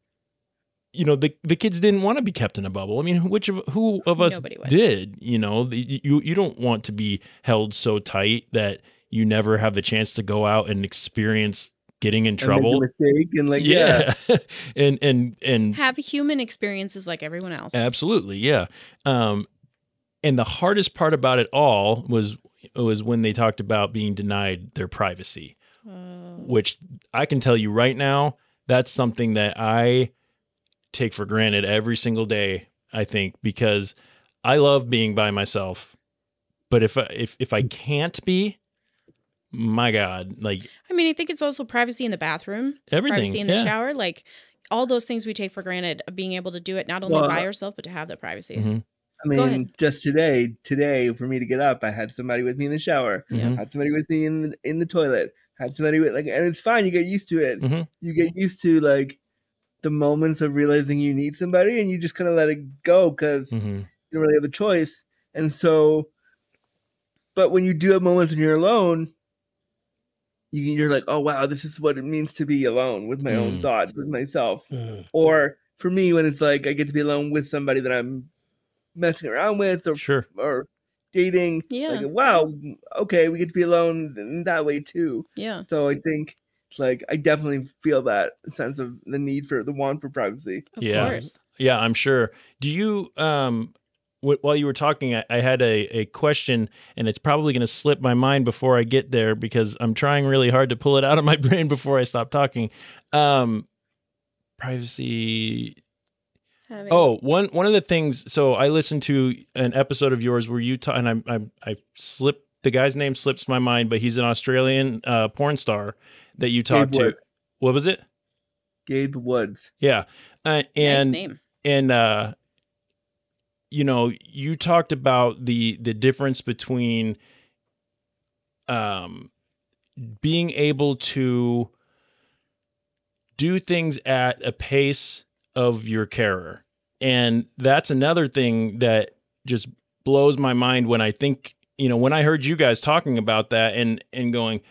you know the the kids didn't want to be kept in a bubble. I mean, which of who of us did? You know, the, you you don't want to be held so tight that you never have the chance to go out and experience getting in And make a trouble. mistake and like yeah. yeah, and and and Have human experiences like everyone else. Absolutely, yeah. Um, and the hardest part about it all was was when they talked about being denied their privacy, which I can tell you right now, that's something that I take for granted every single day. I think because I love being by myself, but if I, if if I can't be, my God, like I mean, I think it's also privacy in the bathroom, Everything, privacy in the yeah. shower, like all those things we take for granted of being able to do it not only Well, by yourself but to have that privacy. Mhm. I mean, just today, today for me to get up, I had somebody with me in the shower, Mhm. had somebody with me in the, in the toilet, had somebody with like, and it's fine. You get used to it. Mhm. You get used to like the moments of realizing you need somebody, and you just kind of let it go because Mhm. you don't really have a choice. And so, but when you do have moments when you're alone, you, you're like, oh wow, this is what it means to be alone with my own Mm. thoughts, with myself. Mm. Or for me, when it's like I get to be alone with somebody that I'm messing around with, or Sure. or dating, Yeah. like wow, okay, we get to be alone in that way too. Yeah. So I think like I definitely feel that sense of the need for the want for privacy. Of yeah. course. Yeah, I'm sure. Do you um wh- while you were talking I, I had a, a question and it's probably going to slip my mind before I get there because I'm trying really hard to pull it out of my brain before I stop talking. Um privacy Having- Oh, one one of the things. So I listened to an episode of yours where you ta- and I I I slipped the guy's name slips my mind, but he's an Australian uh, porn star that you talked to. What was it? Gabe Woods. Yeah, uh, and name. and uh, you know, you talked about the the difference between um being able to do things at a pace of your carer. And that's another thing that just blows my mind when I think, you know, when I heard you guys talking about that and and going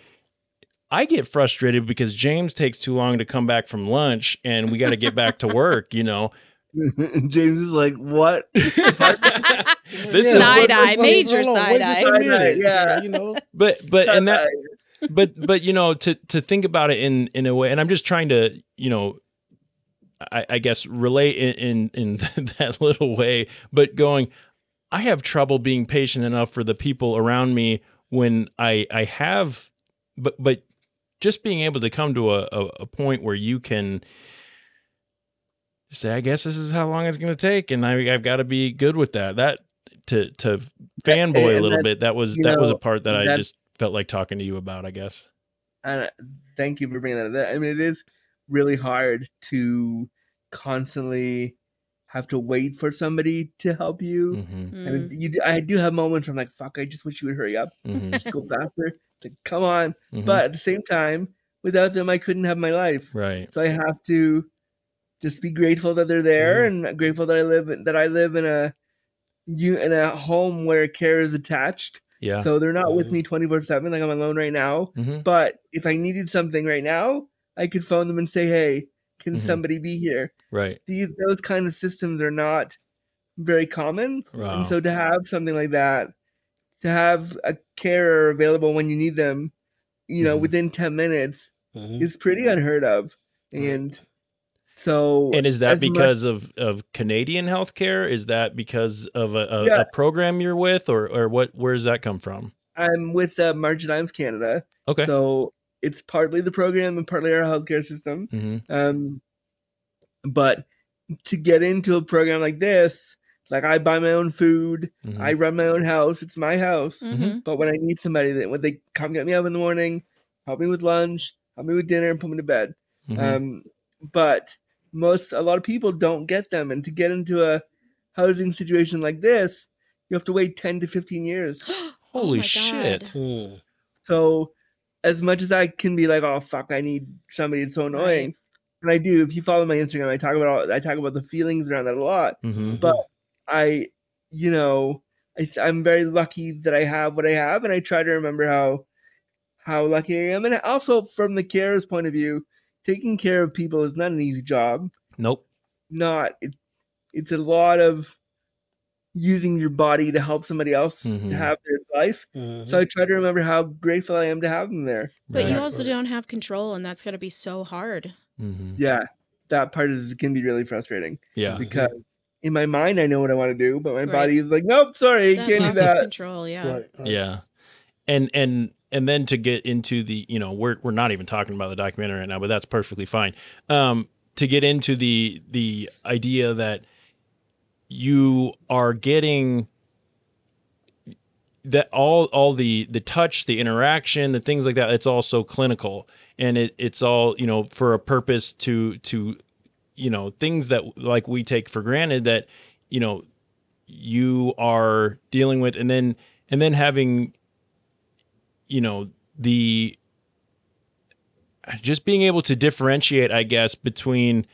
I get frustrated because James takes too long to come back from lunch and we got to get back to work, you know. James is like, what? This is Side eye, major side wait eye. minute. Yeah. you know. but but and that but but you know to to think about it in in a way and i'm just trying to you know i, I guess relate in, in in that little way but going I have trouble being patient enough for the people around me when I I have but but just being able to come to a, a, a point where you can say, I guess this is how long it's going to take, and I, I've got to be good with that. That to to fanboy a little that- bit. That was that was a part that I just felt like talking to you about. I guess. and thank you for bringing that. I mean, it is really hard to constantly have to wait for somebody to help you. Mm-hmm. And you, I do have moments where I'm like, "Fuck! I just wish you would hurry up, Mhm. just go faster." It's like, come on! Mhm. But at the same time, without them, I couldn't have my life. Right. So I have to just be grateful that they're there, and grateful that I live that I live in a you in a home where care is attached. Yeah. So they're not with me 24 7, like I'm alone right now. Mhm. But if I needed something right now, I could phone them and say, hey, can Mhm. somebody be here? Right. These those kind of systems are not very common. Wow. And so to have something like that, to have a carer available when you need them, you know, within 10 minutes is pretty unheard of. And so And is that as much- because of, of Canadian healthcare? Is that because of a, a, Yeah. a program you're with, or or what? Where does that come from? I'm with uh, March of Dimes Canada. Okay. So it's partly the program and partly our healthcare system. Mhm. Um, but to get into a program like this, like I buy my own food, Mhm. I run my own house. It's my house. Mhm. But when I need somebody that when they come get me up in the morning, help me with lunch, help me with dinner, and put me to bed. Mhm. Um, but most a lot of people don't get them, and to get into a housing situation like this, you have to wait ten to fifteen years. Holy shit! So, as much as I can be like, "Oh fuck, I need somebody," it's so annoying, and I do. If you follow my Instagram, I talk about all, I talk about the feelings around that a lot. Mhm. But I, you know, I, I'm very lucky that I have what I have, and I try to remember how how lucky I am, and also from the carer's point of view, taking care of people is not an easy job. Nope. Not it, it's a lot of using your body to help somebody else Mhm. to have their life. So I try to remember how grateful I am to have them there. But you also don't have control, and that's going to be so hard. Mm-hmm. Yeah, that part is can be really frustrating. Yeah. because in my mind I know what I want to do, but my Right. body is like, nope, sorry, That can't do that. control, yeah. Yeah. And and and then to get into the, you know, we're we're not even talking about the documentary right now, but that's perfectly fine. Um to get into the the idea that you are getting that all all the the touch, the interaction, the things like that, it's all so clinical. And it it's all, you know, for a purpose to to you know, things that like we take for granted that, you know, you are dealing with. And then and then having you know the just being able to differentiate i guess between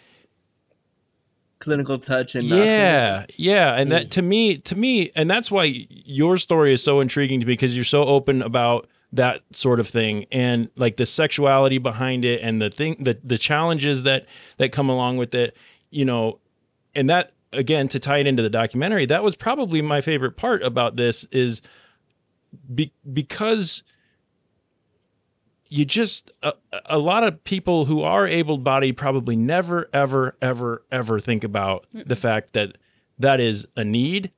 clinical touch and yeah yeah and that mm. to me to me and that's why your story is so intriguing to me because you're so open about that sort of thing and like the sexuality behind it and the thing the, the challenges that that come along with it you know and that again to tie it into the documentary that was probably my favorite part about this is be, because you just a, a lot of people who are able-bodied probably never ever ever ever think about the fact that that is a need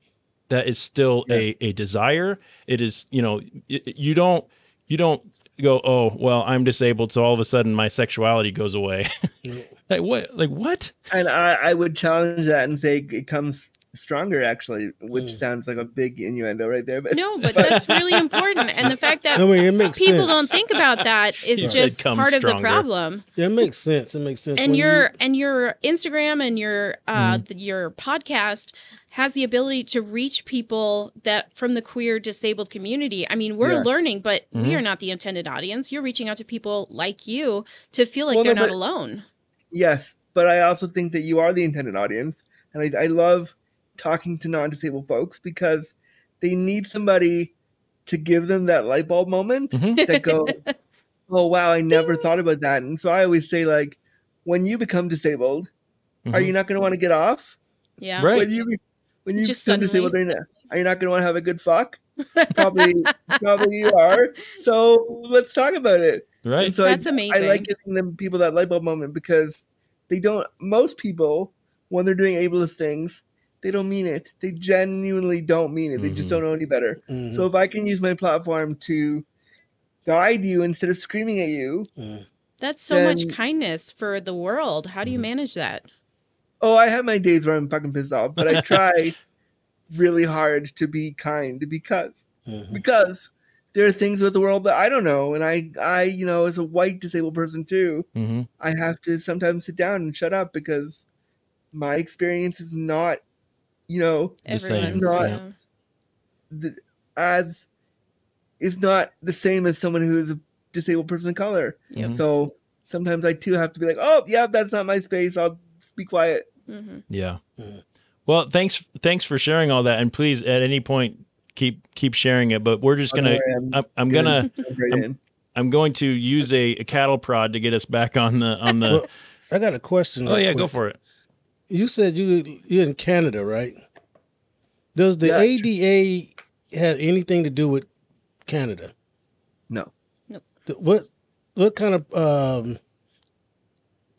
that is still a, a desire. It is you know y- you don't you don't go oh well i'm disabled so all of a sudden my sexuality goes away. Like what like what? And I, I would challenge that and say it comes stronger actually, which sounds like a big innuendo right there. But No, but that's really important. And the fact that I mean, it makes people sense. don't think about that is You said just come part of the problem. Yeah, it makes sense. It makes sense. and when your and your Instagram and your uh Mhm. th- your podcast has the ability to reach people that from the queer disabled community. I mean, we're Yeah. learning, but we Mhm. are not the intended audience. You're reaching out to people like you to feel like Well, they're no, not but- alone. Yes, but I also think that you are the intended audience, and I, I love talking to non-disabled folks because they need somebody to give them that light bulb moment that go, "Oh wow, I never thought about that." And so I always say, like, when you become disabled, are Mhm. you not going to want to get off? Yeah. Right. When you when you Just become disabled, are suddenly. you not, are you not going to want to have a good fuck? Probably, probably you are. So let's talk about it. Right. And so That's I, I amazing. like giving them people that light bulb moment because they don't. Most people, when they're doing ableist things, they don't mean it. They genuinely don't mean it. They just Mhm. don't know any better. Mhm. So if I can use my platform to guide you instead of screaming at you, That's so much kindness for the world. How do Mm-hmm. you manage that? oh, I have my days where I'm fucking pissed off, but I try really hard to be kind because Mhm. because there are things with the world that I don't know, and I I you know as a white disabled person too, hmm I have to sometimes sit down and shut up because my experience is not, you know, The same, Everyone's not- yeah. the, as is not the same as someone who is a disabled person of color. Yep. So sometimes I too have to be like, oh yeah, that's not my space. I'll be quiet. Mhm. Yeah. Mhm. Well, thanks thanks for sharing all that, and please at any point keep keep sharing it. But we're just gonna worry, I'm I'm, I'm gonna I'm- I'm going to use a, a cattle prod to get us back on the on the. Well, I got a question. oh real yeah, go for it. You said you you're in Canada, right? Does the Yeah. ADA have anything to do with Canada? No. Th- What what kind of um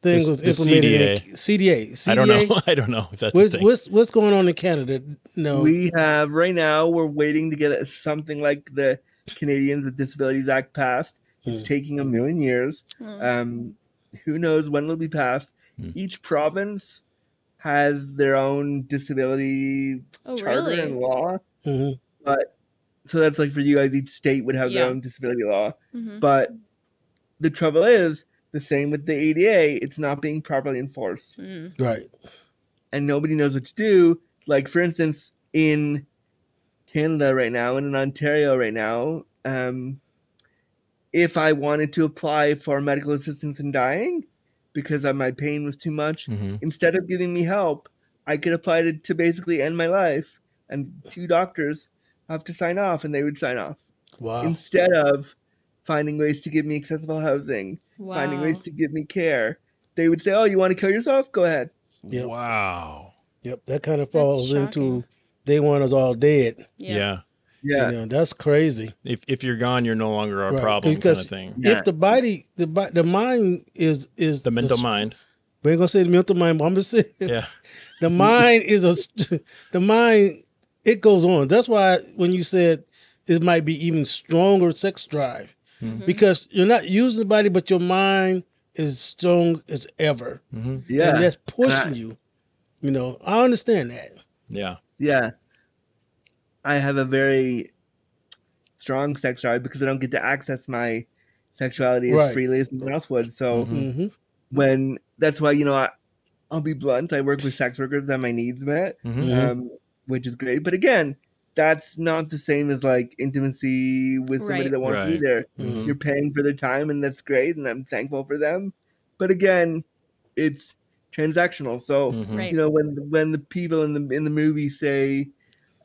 thing The- was the implemented? in CDA. CDA. I don't know. I don't know if that's a What's thing. what's what's going on in Canada? No. We have right now. We're waiting to get something like the Canadians with Disabilities Act passed. It's Hmm. taking a million years. Oh. Um, who knows when it'll be passed? Hmm. Each province has their own disability Oh, charter really? and law, Mhm. but so that's like for you guys. Each state would have Yeah. their own disability law, Mhm. but the trouble is the same with the ADA. It's not being properly enforced Mm. Right. and nobody knows what to do. Like for instance, in Canada right now and in Ontario right now, um, if I wanted to apply for medical assistance in dying because of my pain was too much, Mhm. instead of giving me help, I could apply to, to basically end my life, and two doctors have to sign off, and they would sign off Wow. instead of finding ways to give me accessible housing, finding ways to give me care. They would say, "Oh, you want to kill yourself? Go ahead." Yep. Wow. Yep. That kind of falls into they want us all dead. Yeah. Yeah. Yeah. You know, that's crazy. If if you're gone, you're no longer our Right, problem, because kind of thing. Yeah. If the body, the the mind is is The mental s- mind. We ain't gonna say the mental mind, but I'm gonna say Yeah. the mind is a the mind. It goes on. That's why when you said it might be even stronger sex drive Mhm. because you're not using the body, but your mind is strong as ever, hmm Yeah. and that's pushing I- you. You know, I understand that. Yeah. Yeah. I have a very strong sex drive because I don't get to access my sexuality as freely as anyone else would. So Mhm. hmm when that's why, you know, I, I'll be blunt. I work with sex workers that my needs met, Mhm. Mhm. um, which is great. But again, that's not the same as like intimacy with somebody Right. that wants to be there. Mhm. You're paying for their time, and that's great, and I'm thankful for them. But again, it's transactional. So Mhm. You know when when the people in the in the movie say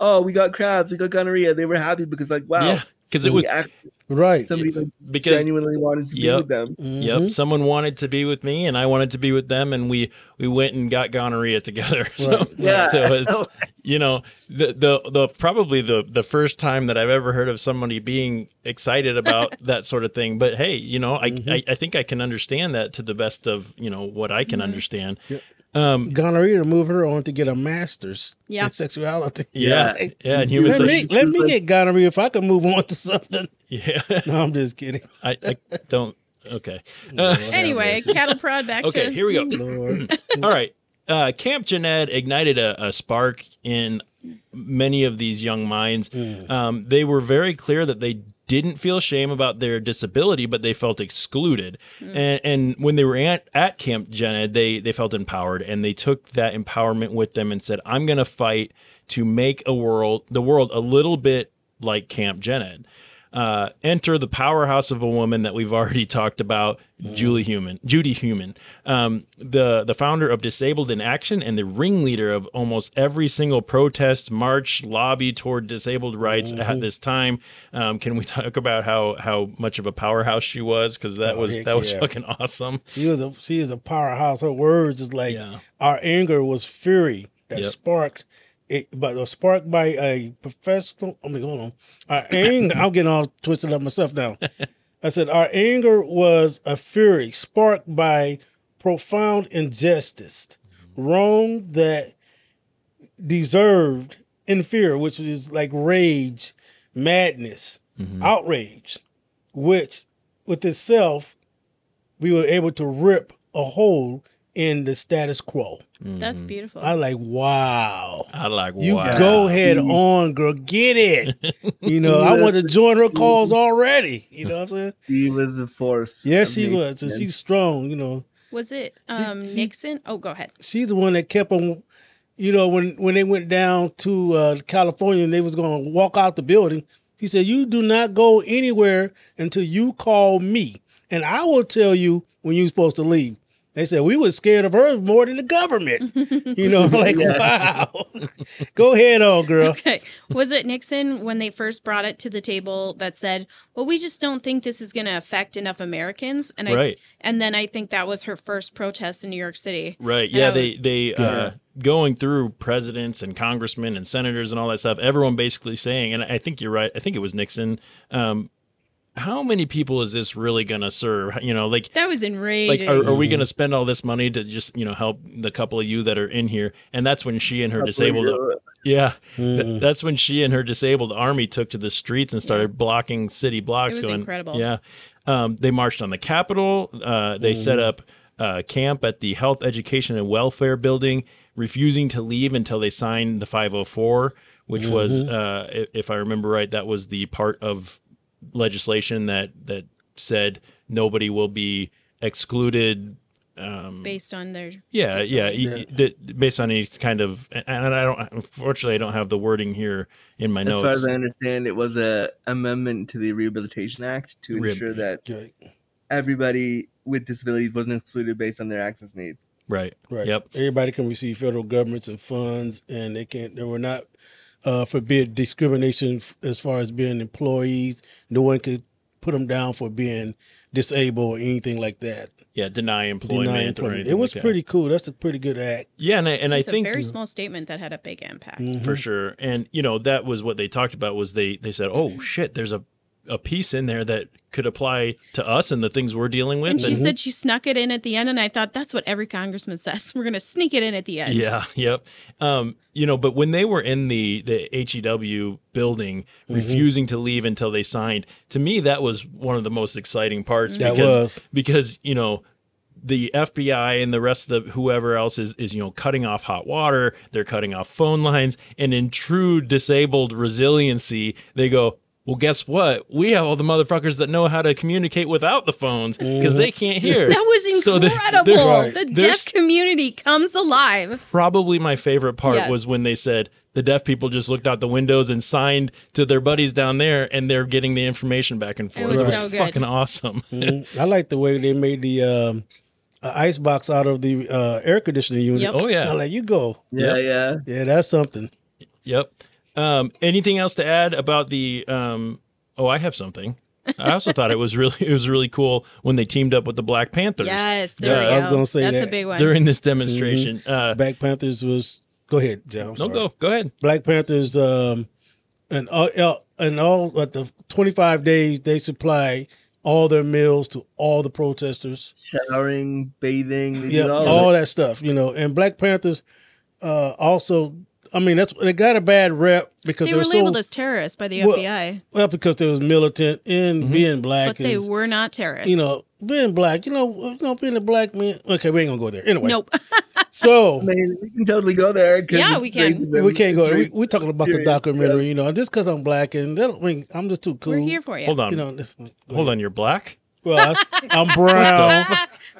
oh we got crabs we got gonorrhea they were happy because like wow Yeah, 'cause it was- somebody act- Right. somebody like Because genuinely wanted to be with them Mhm. Yep, someone wanted to be with me, and I wanted to be with them, and we we went and got gonorrhea together. So, Right. Yeah. so it's you know the the the probably the the first time that I've ever heard of somebody being excited about that sort of thing. But hey, you know, I, Mhm. I I think I can understand that to the best of you know what I can Mhm. understand. Yep. Um, Gonorrhea to move her on to get a master's Yeah. in sexuality. yeah, Yeah. yeah, and human Let sex- me let me get gonorrhea if I can move on to something. yeah. No, I'm just kidding. I, I don't. Okay. Lord have Anyway, cattle prod back Okay, to here we go. Lord. All right. Uh, Camp Jened ignited a, a spark in many of these young minds. Mm. Um, they were very clear that they didn't feel shame about their disability, but they felt excluded. Mm. And, and when they were at, at Camp Jened, they, they felt empowered and they took that empowerment with them and said, I'm going to fight to make a world, the world a little bit like Camp Jened. Uh, enter the powerhouse of a woman that we've already talked about, Julie Heumann, Judy Heumann, um, the the founder of Disabled in Action and the ringleader of almost every single protest, march, lobby toward disabled rights at this time. Um, can we talk about how how much of a powerhouse she was? Because that Oh, was that was fucking awesome. She was a she is a powerhouse. Her words is like Yeah. our anger was fury that Yep. sparked it, but was sparked by a professional. I mean, hold on. Our anger. I'm getting all twisted up myself now. I said our anger was a fury sparked by profound injustice, wrong that deserved in fear, which is like rage, madness, Mm-hmm. outrage, which with itself, we were able to rip a hole in the status quo. That's beautiful. I like, wow. I like You wow. go head on, girl. Get it. You know, I want to join her cause already. You know what I'm saying? She was the force. Yes, she of was. And she's strong, you know. Was it um, Nixon? Oh, go ahead. She's the one that kept on, you know, when when they went down to uh, California and they was going to walk out the building, he said, "You do not go anywhere until you call me, and I will tell you when you're supposed to leave." They said we were scared of her more than the government. you know, like wow. go ahead, on girl. Okay. Was it Nixon when they first brought it to the table that said, "Well, we just don't think this is going to affect enough Americans," and I Right. and then I think that was her first protest in New York City. Right. And Yeah. I They was- they uh, going through presidents and congressmen and senators and all that stuff. Everyone basically saying, and I think you're right. I think it was Nixon. Um, how many people is this really going to serve? You know, like That was like are, are we going to spend all this money to just you know help the couple of you that are in here? And that's when she and her Couple of disabled. Yeah, Mm-hmm. Th- that's when she and her disabled army took to the streets and started blocking city blocks. It was going, incredible. Yeah, um, they marched on the Capitol. Uh, they set Mm-hmm. up uh, camp at the Health, Education, and Welfare Building, refusing to leave until they signed the 504, which was, Mm-hmm. uh, if I remember right, that was the part of legislation that that said nobody will be excluded. Um, based on their yeah, yeah, disability. y- y- the- based on any kind of, and I don't. Unfortunately, I don't have the wording here in my As notes. far as I understand, it was a amendment to the Rehabilitation Act to Rehab- ensure that Right. everybody with disabilities wasn't excluded based on their access needs. right. Right. Yep. Everybody can receive federal governments and funds, and they can't. They were not uh, forbid discrimination f- as far as being employees. No one could put them down for being disabled or anything like that. Yeah. Deny employment. Deny or employment. anything It was like that. pretty cool. That's a pretty good act. Yeah, and I, and I think a very small statement that had a big impact. Mm-hmm. for sure. And you know that was what they talked about was they they said, oh shit, there's a a piece in there that could apply to us and the things we're dealing with. And she And- said she snuck it in at the end, and I thought that's what every congressman says. We're going to sneak it in at the end. Yeah, yep. Um, you know, but when they were in the the HEW building, Mm-hmm. refusing to leave until they signed, to me that was one of the most exciting parts That because was. because you know the FBI and the rest of the whoever else is is you know cutting off hot water, they're cutting off phone lines, and in true disabled resiliency, they go. Well, guess what? We have all the motherfuckers that know how to communicate without the phones because they can't hear. That was So they're- incredible. they're- the deaf community comes alive. probably my favorite part Yes. was when they said the deaf people just looked out the windows and signed to their buddies down there and they're getting the information back and forth. It was so good. fucking awesome. Mhm. I like the way they made the um, uh, ice box out of the uh, air conditioning unit. Yep. Oh, yeah. I like you go. Yeah, Yep. yeah. Yeah, that's something. yep. Um, anything else to add about the um, oh, I have something. I also thought it was really it was really cool when they teamed up with the Black Panthers. Yes, there Yeah, we I was gonna say That's that. a big one. During this demonstration. Uh Black Panthers was go ahead, Joe. I'm no sorry. go go ahead. Black Panthers um and all and all at the 25 days they supply all their meals to all the protesters. Showering, bathing, Yeah, all, all of that stuff, you know. And Black Panthers uh also I mean that's they got a bad rep because they they were so- labeled as terrorists by the Well, FBI, well because they was militant and mm-hmm. being black but they were not terrorists. you know being black you know you know being a black man okay we ain't gonna go there anyway Nope. so I mean, we can totally go there. 'cause Yeah, we can. racism. we can't go there. We, we're talking about the Period. documentary you know just because i'm black and they don't I mean, i'm just too cool We're here for you. Hold on. you know this, Hold on, you're black? well I, i'm brown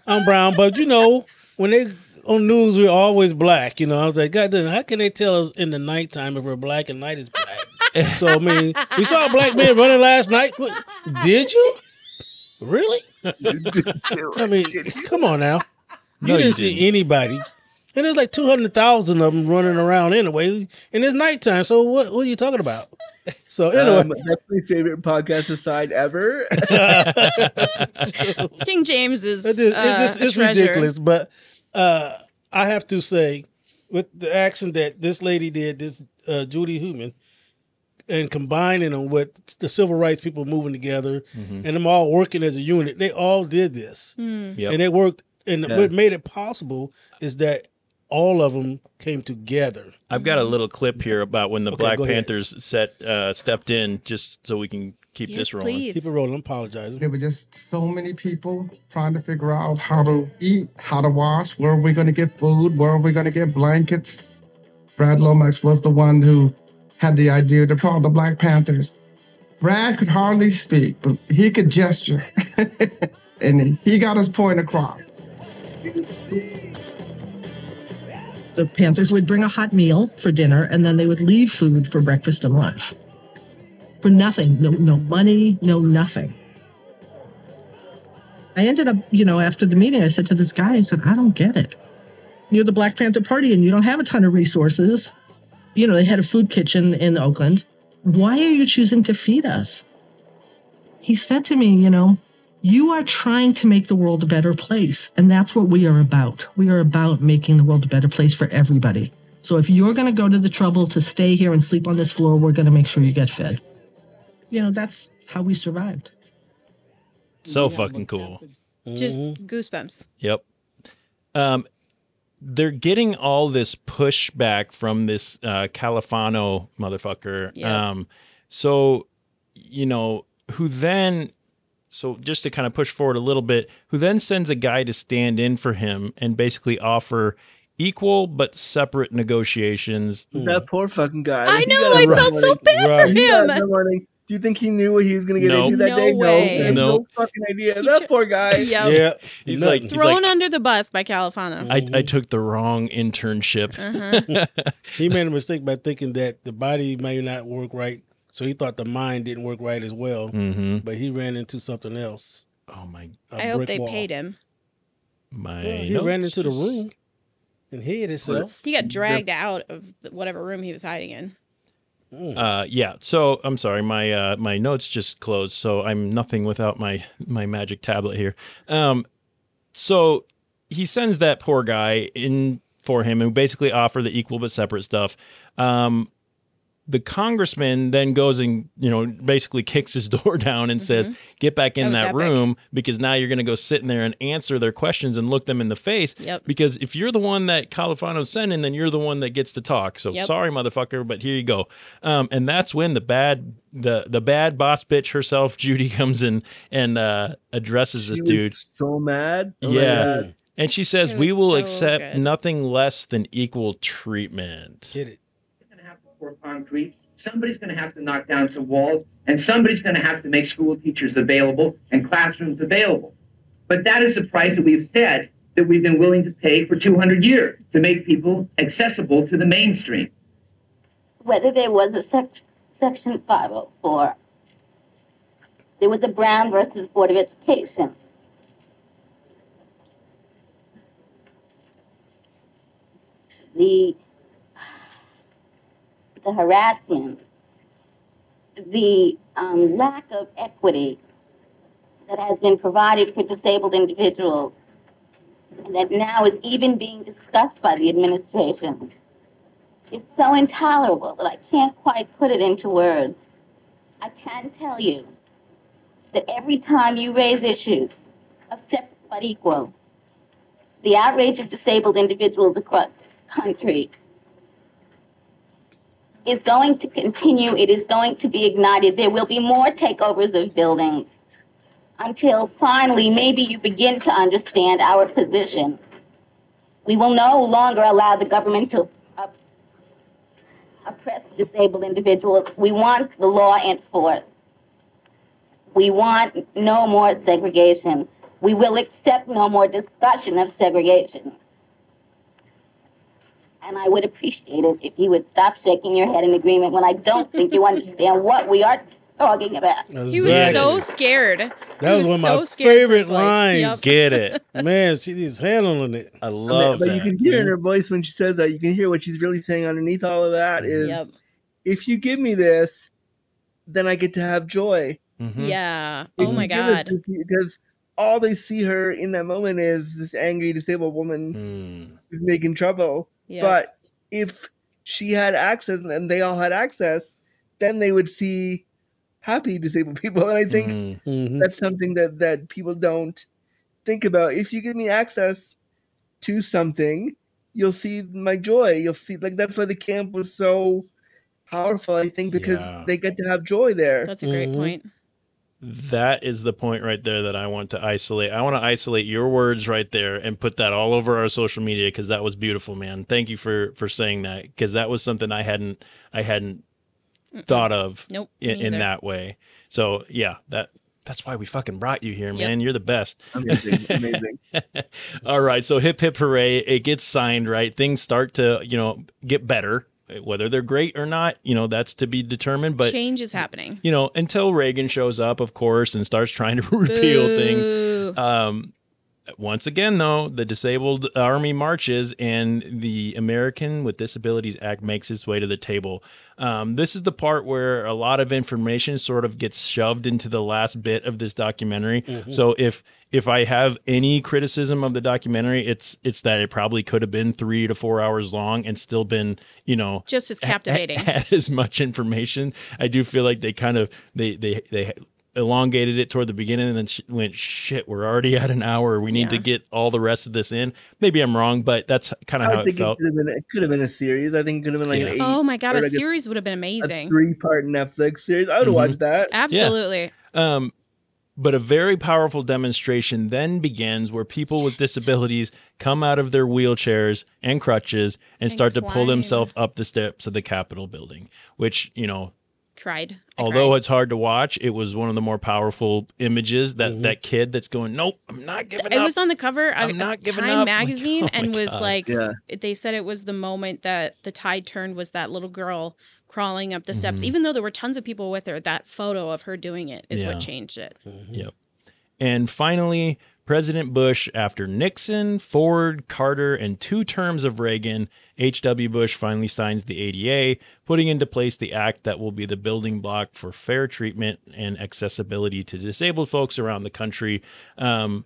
i'm brown but you know when they on news we're always black you know i was like god damn, how can they tell us in the nighttime if we're black and night is black so i mean we saw a black man running last night What- did you really I mean, come on now. You No, you didn't see anybody. And there's like 200,000 of them running around anyway. And it's nighttime. So what, what are you talking about? So anyway. Um, that's my favorite podcast aside ever. King James is It's, just- uh, it's, just- a it's ridiculous. But uh, I have to say, with the action that this lady did, this uh, Judy Heumann, and combining them with the civil rights people moving together and them all working as a unit, they all did this. Hmm. Yep. And it worked. And Yeah. what made it possible is that all of them came together. I've got a little clip here about when the Okay, Black go ahead. Panthers set uh, stepped in, just so we can keep this rolling. Keep it rolling. I'm apologizing. There were just so many people trying to figure out how to eat, how to wash, where are we going to get food, where are we going to get blankets. Brad Lomax was the one who had the idea to call the Black Panthers. Brad could hardly speak, but he could gesture. and he got his point across. The Panthers would bring a hot meal for dinner and then they would leave food for breakfast and lunch. For nothing, no no money, no nothing. I ended up, you know, after the meeting, I said to this guy, I said, I don't get it. You're the Black Panther Party and you don't have a ton of resources. You know, they had a food kitchen in Oakland. Why are you choosing to feed us? He said to me, you know, you are trying to make the world a better place. And that's what we are about. We are about making the world a better place for everybody. So if you're going to go to the trouble to stay here and sleep on this floor, we're going to make sure you get fed. You know, that's how we survived. So fucking cool. Just Mm-hmm. goosebumps. Yep. Um, they're getting all this pushback from this uh, Califano motherfucker. Yeah. Um, so, you know, who then, so just to kind of push forward a little bit, who then sends a guy to stand in for him and basically offer equal but separate negotiations. That poor fucking guy. I know, I I a felt so warning. bad for He got him. A warning. Do you think he knew what he was going to get Nope. into that No day? way. No, he had no fucking idea. that poor guy. Yep. Yeah. He's nothing. like, he's Thrown like, under the bus by Califano. I, I took the wrong internship. Uh-huh. he made a mistake by thinking that the body may not work right, so he thought the mind didn't work right as well. hmm But he ran into something else. Oh my! a I hope they wall. paid him. My Well, he ran into the room and hid himself. He got dragged out of whatever room he was hiding in. Uh, yeah. So I'm sorry, my uh, my notes just closed, so I'm nothing without my my magic tablet here. Um, so he sends that poor guy in for him and basically offer the equal but separate stuff. Um, the congressman then goes and you know basically kicks his door down and says, "Get back in Mm-hmm. That that, was epic. room because now you're going to go sit in there and answer their questions and look them in the face. Yep. Because if you're the one that Califano's sending, then you're the one that gets to talk. So Yep. sorry, motherfucker, but here you go. Um, and that's when the bad the the bad boss bitch herself, Judy, comes in and uh, addresses this She dude. so mad. Oh yeah. And she says, "We will so accept good. nothing less than equal treatment." Get it? Pour concrete. Somebody's going to have to knock down some walls, and somebody's going to have to make school teachers available and classrooms available. But that is the price that we've said that we've been willing to pay for 200 years to make people accessible to the mainstream. whether there was a sec- section 504, there was a Brown versus Board of Education. The the harassment, the um, lack of equity that has been provided for disabled individuals, and that now is even being discussed by the administration it's so intolerable that I can't quite put it into words. I can tell you that every time you raise issues of separate but equal, the outrage of disabled individuals across the country is going to continue. It is going to be ignited. There will be more takeovers of buildings until finally maybe you begin to understand our position. We will no longer allow the government to oppress disabled individuals. We want the law enforced. We want no more segregation. We will accept no more discussion of segregation. And I would appreciate it if you would stop shaking your head in agreement when I don't think you understand what we are talking about. He was so scared. That He was, one of my so scared for favorite lines. Yep. Get it? Man, she's handling it. I I mean, love but that. you can hear in her voice when she says that. You can hear what she's really saying underneath all of that is, Yep. if you give me this, then I get to have joy. Mhm. Yeah. If Oh my you give us God. this- because all they see her in that moment is this angry disabled woman Mm. who's making trouble. Yeah. But if she had access and they all had access, then they would see happy disabled people. And I think Mm. Mhm. that's something that that people don't think about. If you give me access to something, you'll see my joy. You'll see like that's why the camp was so powerful. I think because Yeah. they get to have joy there. That's a great Mhm. point. That is the point right there that I want to isolate. I want to isolate your words right there and put that all over our social media because that was beautiful, man. Thank you for for saying that because that was something I hadn't I hadn't thought of Nope, in, in that way. So yeah, that that's why we fucking brought you here, Yep. man. You're the best. Amazing, amazing. All right, so hip hip hooray! It gets signed, right? Things start to you know get better. Whether they're great or not, you know that's to be determined. But Change is happening. you know, until Reagan shows up, of course, and starts trying to repeal Boo. things. Um, once again, though, the Disabled Army marches and the American with Disabilities Act makes its way to the table. Um, this is the part where a lot of information sort of gets shoved into the last bit of this documentary. Mhm. So if if I have any criticism of the documentary, it's it's that it probably could have been three to four hours long and still been, you know, Just as ha- ha- captivating. had as much information. I do feel like they kind of they they they elongated it toward the beginning and then sh- went shit. We're already at an hour. We need to get all the rest of this in. Maybe I'm wrong, but that's kind of how it think it felt. could have been it could have been a series. I think it could have been like Yeah. an eight. Oh my god, a like series would have been amazing. three part Netflix series. I would have Mhm. watched that. Absolutely. Um, but a very powerful demonstration then begins where people with disabilities come out of their wheelchairs and crutches and, And start to pull themselves up the steps of the Capitol building, which, you know, Cried. I although cried. it's hard to watch, it was one of the more powerful images. That that kid that's going, nope, I'm not giving it up. It was on the cover of I'm not giving Time up. Like, magazine oh and was God. like Yeah. they said it was the moment that the tide turned was that little girl crawling up the steps Mhm. even though there were tons of people with her that photo of her doing it is Yeah. what changed it Yep. And finally, President Bush, after Nixon, Ford, Carter, and two terms of Reagan, H.W. Bush finally signs the ADA, putting into place the act that will be the building block for fair treatment and accessibility to disabled folks around the country. Um,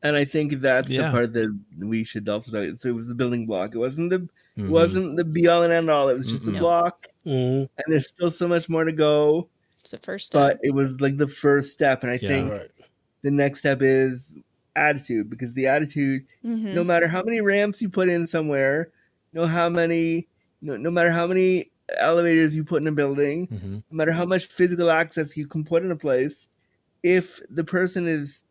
And I think that's Yeah. the part that we should also talk. So it was the building block. It wasn't the Mhm. it wasn't the be all and end all. It was just Mm-mm. a block, Mhm. and there's still so much more to go. it's the first step But it was like the first step, and I Yeah. think Right. The next step is attitude because the attitude, Mhm. no matter how many ramps you put in somewhere, no how many, no, no matter how many elevators you put in a building, mhm. no matter how much physical access you can put in a place, if the person is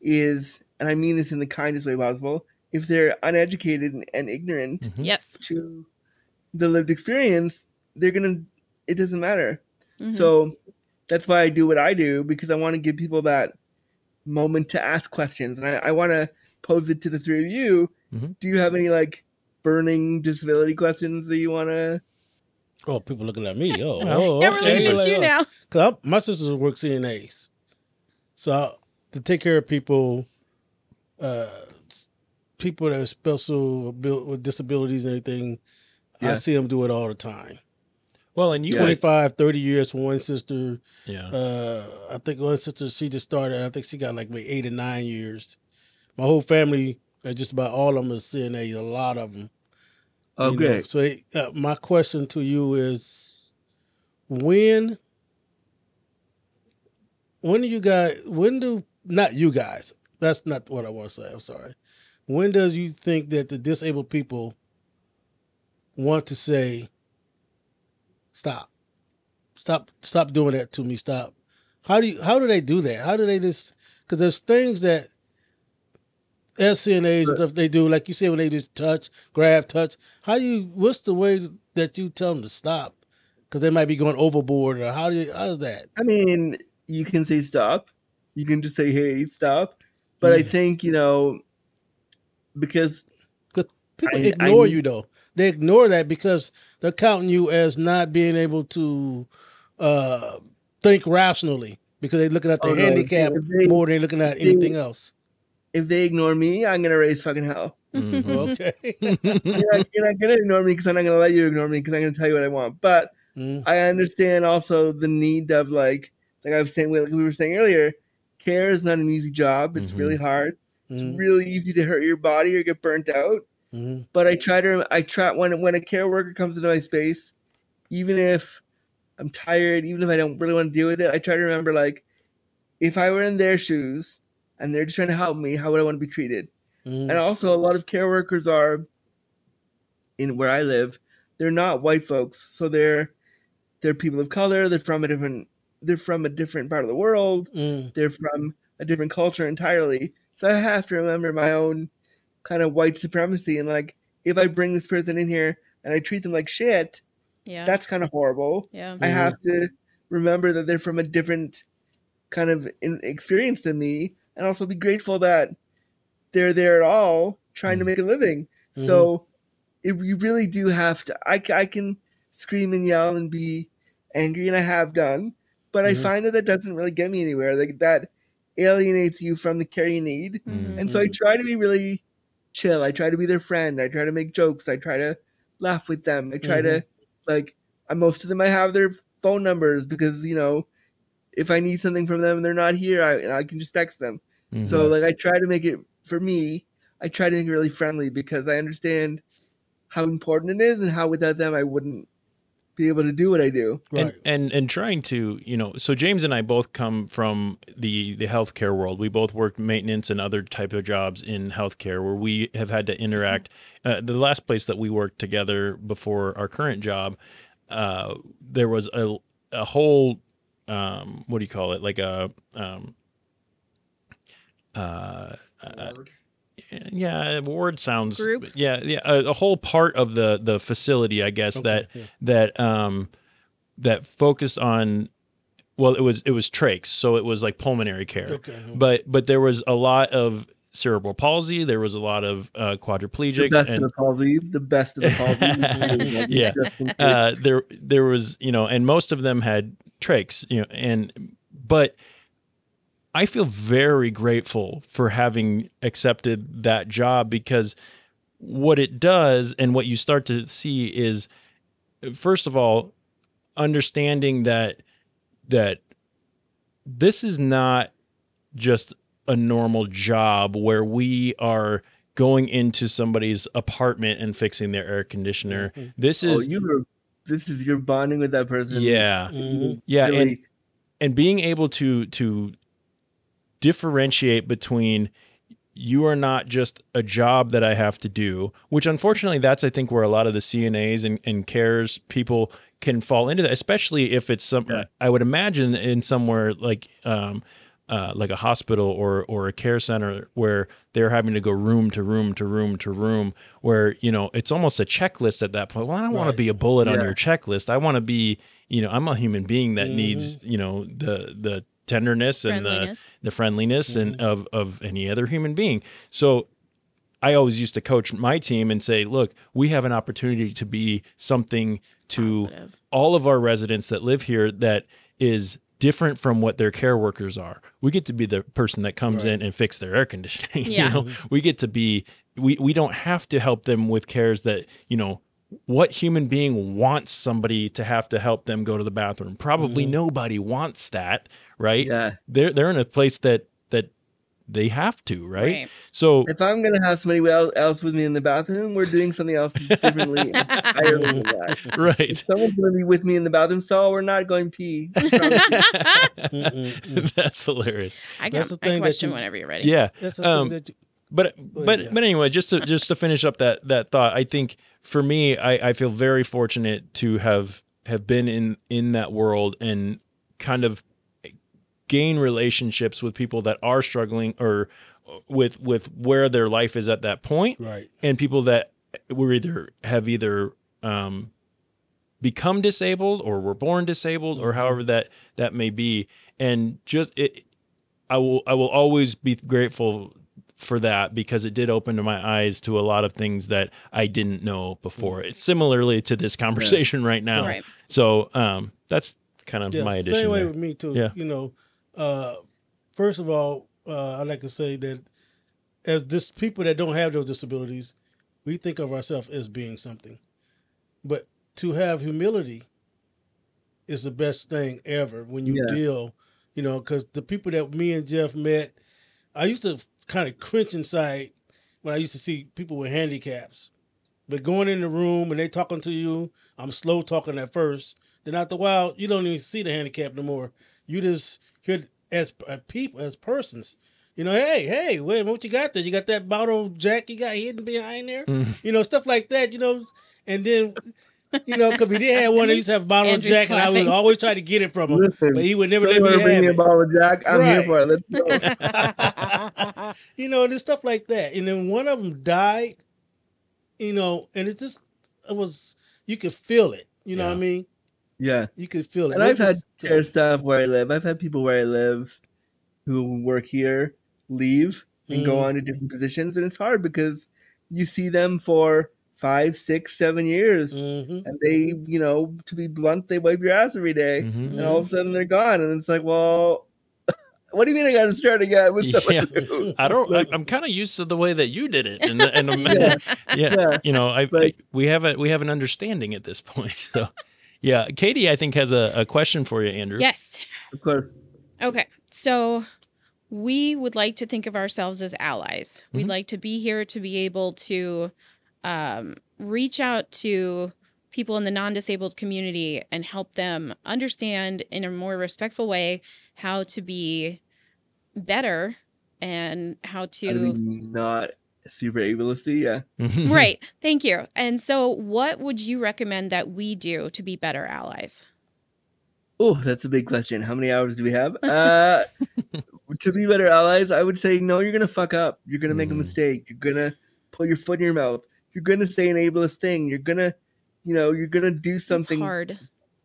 is, and I mean this in the kindest way possible, if they're uneducated and, and ignorant Mhm. yes to the lived experience, they're gonna. It doesn't matter. Mhm. So that's why I do what I do because I want to give people that moment to ask questions, and I, I want to pose it to the three of you. Mhm. Do you have any like burning disability questions that you want to? Oh, people looking at me. Oh, Well, oh yeah we're looking okay. at Like, you oh. now Cause I, my sisters work CNAs, so I- to take care of people, uh, people that are special abil- with disabilities and everything, I see them do it all the time. Well, and you Yeah. 25, 30 years for one sister. yeah. Uh, I think one sister she just started. I think she got like maybe eight or nine years. My whole family, uh, just about all of them, are CNA. A lot of them. Oh, you know. great. So uh, my question to you is, when, when do you guys? When do not you guys? That's not what I want to say. I'm sorry. When does you think that the disabled people want to say, stop, stop, stop doing that to me, stop? How do you? How do they do that? How do they just? Because there's things that SCNAs and stuff they do, like you say when they just touch, grab, touch. How do you? What's the way that you tell them to stop? Because they might be going overboard, or how do you? How's that? I mean, you can say stop. You can just say, "Hey, stop." But I Mm. think you know because because People I- I ignore need- you though. They ignore that because they're counting you as not being able to uh, think rationally because they're looking at their Oh, no, handicap they- more than they're looking at if they- anything else. if they ignore me, I'm gonna raise fucking hell. Mhm. Okay. you're, not, you're not gonna ignore me because I'm not gonna let you ignore me because I'm gonna tell you what I want. But Mm. I understand also the need of like, like I was saying, like we were saying earlier, care is not an easy job. It's Mhm. really hard. It's Mhm. really easy to hurt your body or get burnt out. Mhm. But I try to, I try when when a care worker comes into my space, even if I'm tired, even if I don't really want to deal with it, I try to remember like, if I were in their shoes and they're just trying to help me, how would I want to be treated? Mhm. And also, a lot of care workers are in where I live, they're not white folks. So they're they're people of color. They're from a different they're from a different part of the world. Mm. They're from a different culture entirely. So I have to remember my own kind of white supremacy and like if I bring this person in here and I treat them like shit, Yeah. that's kind of horrible. Yeah. I have mm-hmm. to remember that they're from a different kind of in, experience than me, and also be grateful that they're there at all trying to mm-hmm. make a living. Mm-hmm. So it, you really do have to. I, I can scream and yell and be angry, and I have done, but I Mhm. find that that doesn't really get me anywhere. Like that alienates you from the care you need, and so I try to be really chill. I try to be their friend. I try to make jokes. I try to laugh with them. I try to like. I, most of them I have their phone numbers because you know if I need something from them and they're not here, I I can just text them. So Mhm. like I try to make it for me. I try to make it really friendly because I understand how important it is and how without them I wouldn't be able to do what I do. And, and and trying to you know so James and I both come from the the healthcare world. We both worked maintenance and other type of jobs in healthcare where we have had to interact. Uh, the last place that we worked together before our current job, uh, there was a a whole um, what do you call it like a um, uh, uh, yeah, ward sounds Group? Yeah, yeah, a, a whole part of the the facility, I guess that yeah. that um that focused on well, it was it was trachs, so it was like pulmonary care. Okay. But but there was a lot of cerebral palsy. There was a lot of uh, The quadriplegics. best and, of the palsy, the best of the palsy. yeah. Just in case. Uh, there there was, you know, and most of them had trachs, you know, and but I feel very grateful for having accepted that job because what it does and what you start to see is first of all understanding that that this is not just a normal job where we are going into somebody's apartment and fixing their air conditioner. Mm-hmm. This oh, is you were. This is you're bonding with that person. yeah. It's Yeah, and and being able to to differentiate between you are not just a job that I have to do, which unfortunately that's I think where a lot of the CNAs and, and cares people can fall into that, especially if it's some I would imagine in somewhere like um uh, like a hospital or or a care center where they're having to go room to room to room to room where you know it's almost a checklist at that point. Well, I don't want to be a bullet on your checklist. I want to be you know I'm a human being that needs Mm-hmm. you know the the tenderness and the the friendliness and Mm-hmm. of of any other human being. So I always used to coach my team and say, look, we have an opportunity to be something to all of our residents that live here that is different from what their care workers are. We get to be the person that comes in and fix their air conditioning. Yeah. You know, we get to be we we don't have to help them with cares that, you know, what human being wants somebody to have to help them go to the bathroom? Probably nobody wants that, right? Yeah. They're they're in a place that that they have to, right? So if I'm gonna have somebody else with me in the bathroom, we're doing something else differently entirely than that. Right. If someone's gonna be with me in the bathroom stall, we're not going pee. That's hilarious. I That's the a thing that question you- whenever you're ready. Yeah. That's the Um, thing that you, but but yeah. but anyway, just to just to finish up that that thought, I think for me, I, I feel very fortunate to have have been in in that world and kind of gain relationships with people that are struggling or with with where their life is at that point, Right. And people that were either have either um, become disabled or were born disabled or however that that may be, and just it. I will I will always be grateful for that because it did open to my eyes to a lot of things that I didn't know before. It's similarly to this conversation right now. Right. So um, that's kind of Yeah, my addition. Same way there. with me too. Yeah. You know, uh, first of all, uh, I like to say that as this people that don't have those disabilities, we think of ourselves as being something, but to have humility is the best thing ever when you Yeah. deal. You know, because the people that me and Jeff met, I used to kind of cringe inside when I used to see people with handicaps. But going in the room and they talking to you, I'm slow talking at first. Then after a while, you don't even see the handicap no more. You just hear as uh, people, as persons. You know, hey, hey, wait, what you got there? You got that bottle of Jack you got hidden behind there? Mhm. You know, stuff like that. You know, And then, you know, because we did have one that used to have a bottle Andrew's of Jack, and I would always try to get it from him, Listen, but he would never let someone me bring have me a bottle of Jack. I'm here for it. Let's go. you know, and stuff like that. And then one of them died, you know, and it just it was you could feel it. You know what I mean? Yeah. You could feel it. And It I've had just- care staff where I live. I've had people where I live who work here leave and go Mhm. on to different positions, and it's hard because you see them for five, six, seven years, Mm-hmm. and they, you know, to be blunt, they wipe your ass every day, and all of a sudden they're gone, and it's like, well, what do you mean I got to start again with someone Yeah, new? I don't. I, I'm kind of used to the way that you did it, and and Yeah. yeah, Yeah. you know, I, I we have a we have an understanding at this point. So, yeah, Katie, I think has a, a question for you, Andrew. Yes. Of course. Okay. So we would like to think of ourselves as allies. We'd Mhm. like to be here to be able to um, reach out to people in the non disabled community and help them understand in a more respectful way how to be better and how I to. mean, not super ableist, yeah. Mm-hmm. right. Thank you. And so, what would you recommend that we do to be better allies? Oh, that's a big question. How many hours do we have? Uh, to be better allies, I would say no. You're gonna fuck up. You're gonna make a mm-hmm. mistake. You're gonna put your foot in your mouth. You're gonna say an ableist thing. You're gonna, you know, you're gonna do something hard.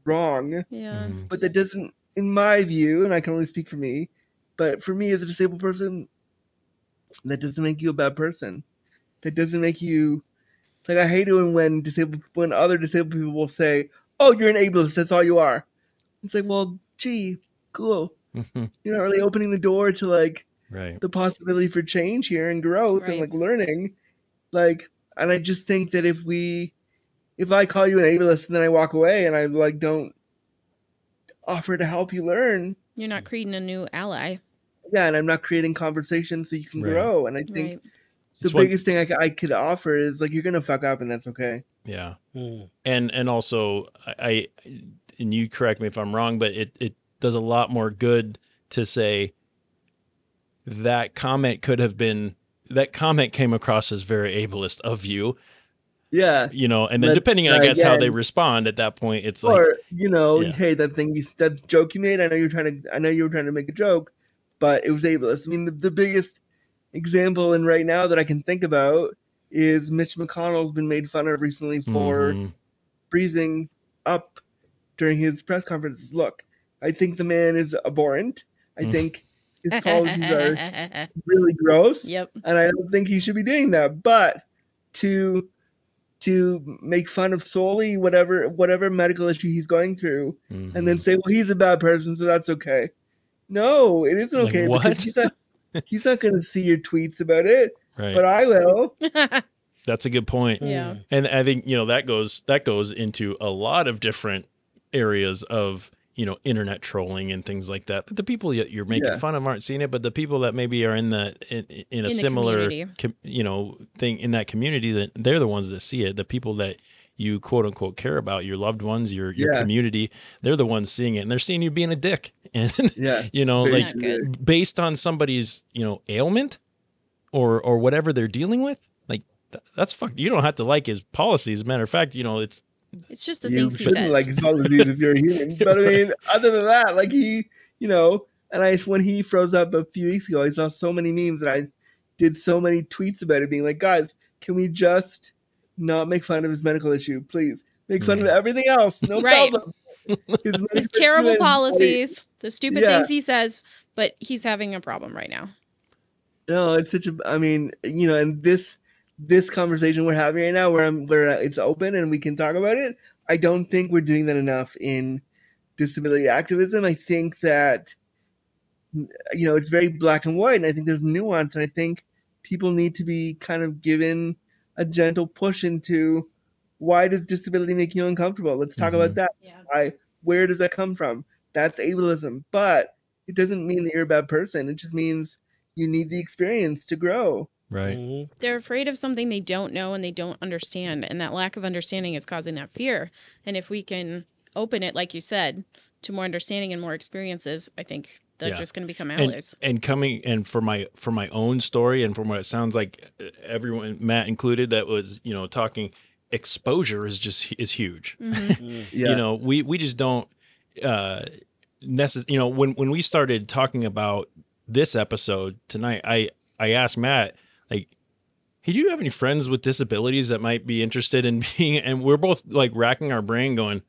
wrong. Yeah. Mm-hmm. But that doesn't, in my view, and I can only speak for me, but for me as a disabled person, that doesn't make you a bad person. That doesn't make you like I hate it when, when disabled when other disabled people will say, "Oh, you're an ableist. That's all you are." It's like, well, gee, cool. You're not really opening the door to like right. the possibility for change here and growth and like learning. Like, and I just think that if we, if I call you an ableist and then I walk away and I like don't offer to help you learn, You're not creating a new ally. Yeah, and I'm not creating conversation so you can Right. grow. And I think Right. the It's what- biggest thing I could offer is like you're gonna fuck up and that's okay. Yeah. Mm. And and also I, I and you correct me if I'm wrong, but it it does a lot more good to say that comment could have been that comment came across as very ableist of you. Yeah. You know, and then Let's depending on I try guess how they respond at that point, it's like or you know, Yeah. hey, that thing you that joke you made. I know you're trying to. I know you were trying to make a joke, but it was ableist. I mean, the, the biggest example and right now that I can think about is Mitch McConnell's been made fun of recently for Mhm. freezing up during his press conferences. Look, I think the man is abhorrent. I Mm. think his policies are really gross. Yep. And I don't think he should be doing that. But to to make fun of solely whatever whatever medical issue he's going through and Mm-hmm. then say, Well, he's a bad person, so that's okay. No, it isn't Like, okay what? because he's not he's not gonna see your tweets about it. Right. But I will. That's a good point. Yeah. And I think, you know, that goes that goes into a lot of different areas of, you know, internet trolling and things like that. But The people that you're making Yeah. fun of aren't seeing it, but the people that maybe are in the in, in a the similar com, you know, thing in that community that they're the ones that see it. The people that you quote unquote care about, your loved ones, your your Yeah. community, they're the ones seeing it and they're seeing you being a dick. And Yeah. you know, Very like based on somebody's, you know, ailment or or whatever they're dealing with, like th- that's fucked. You don't have to like his policies. As a matter of fact, you know, it's It's just the you things he shouldn't says. like his policies if you're a human. But I mean, other than that, like he, you know, and I when he froze up a few weeks ago, I saw so many memes and I did so many tweets about it, being like, guys, can we just not make fun of his medical issue, please? Make fun of everything else, no Right. problem. His, His terrible issue and- policies, the stupid Yeah. things he says, but he's having a problem right now. No, it's such a. I mean, you know, and this this conversation we're having right now, where I'm, where it's open and we can talk about it. I don't think we're doing that enough in disability activism. I think that you know it's very black and white, and I think there's nuance, and I think people need to be kind of given a gentle push into why does disability make you uncomfortable? Let's talk about mm-hmm. that. Why? Where does that come from? That's ableism, but it doesn't mean that you're a bad person. It just means you need the experience to grow. right. Mm-hmm. They're afraid of something they don't know and they don't understand. And that lack of understanding is causing that fear. And if we can open it, like you said, to more understanding and more experiences, I think they're Yeah. just going to become and, allies. and coming and for my for my own story and from what it sounds like uh, everyone Matt included that was you know talking exposure is just is huge. Yeah. You know, we we just don't uh necess- you know, when when we started talking about this episode tonight, I I asked Matt like hey, do you have any friends with disabilities that might be interested in being and we're both like racking our brain going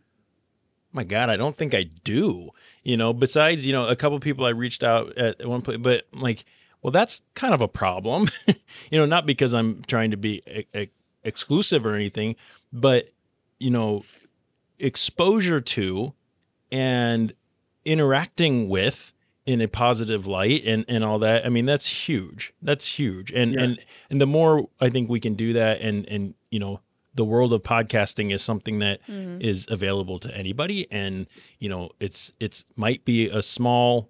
my god i don't think i do you know besides you know a couple people i reached out at one point but like well that's kind of a problem you know not because i'm trying to be e- e- exclusive or anything but you know exposure to and interacting with in a positive light and and all that i mean that's huge that's huge and Yeah. and and the more i think we can do that and and you know the world of podcasting is something that is Mhm. available to anybody. And you know it's it's might be a small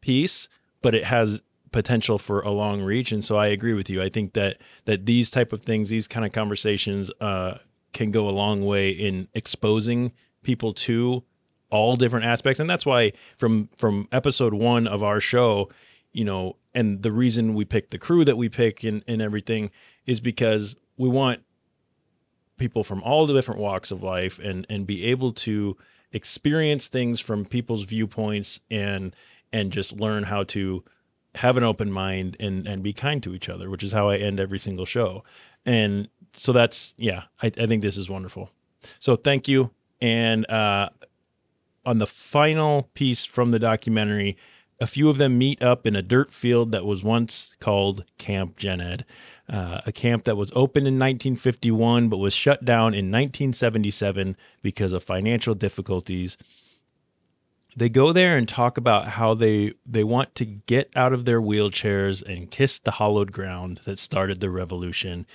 piece but it has potential for a long reach. And so i agree with you. I think that that these type of things these kind of conversations uh can go a long way in exposing people to all different aspects. And that's why from from episode one of our show you know and the reason we pick the crew that we pick and, and everything is because we want people from all the different walks of life and and be able to experience things from people's viewpoints and and just learn how to have an open mind and and be kind to each other which is how i end every single show. And so that's yeah i, I think this is wonderful. So thank you. And uh on the final piece from the documentary a few of them meet up in a dirt field that was once called camp Jened uh, a camp that was opened in 1951 but was shut down in 1977 because of financial difficulties. They go there and talk about how they they want to get out of their wheelchairs and kiss the hollowed ground that started the revolution.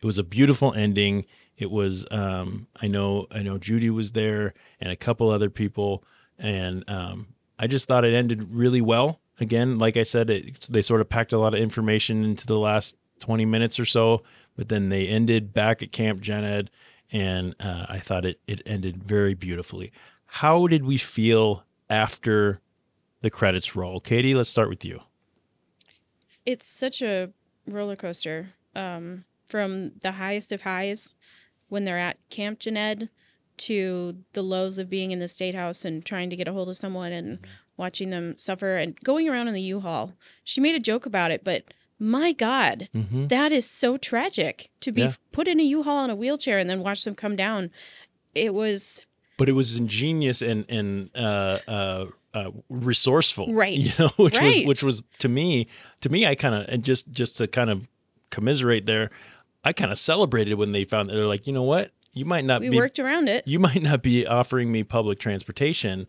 It was a beautiful ending. It was um, i know i know judy was there and a couple other people and um, i just thought it ended really well. Again like i said it, they sort of packed a lot of information into the last 20 minutes or so but then they ended back at camp Jened and uh, i thought it, it ended very beautifully. How did we feel after the credits roll? Katie let's start with you. It's such a roller coaster um, from the highest of highs when they're at Camp Jened to the lows of being in the state house and trying to get a hold of someone and watching them suffer and going around in the U-Haul. She made a joke about it, but my God, Mhm. that is so tragic to be Yeah. put in a U-Haul in a wheelchair and then watch them come down. It was but it was ingenious and and uh, uh, uh, resourceful, Right. You know, which was which was to me, to me, I kind of and just just to kind of commiserate there, I kind of celebrated when they found that they're like, you know what, you might not we be worked around it. you might not be offering me public transportation,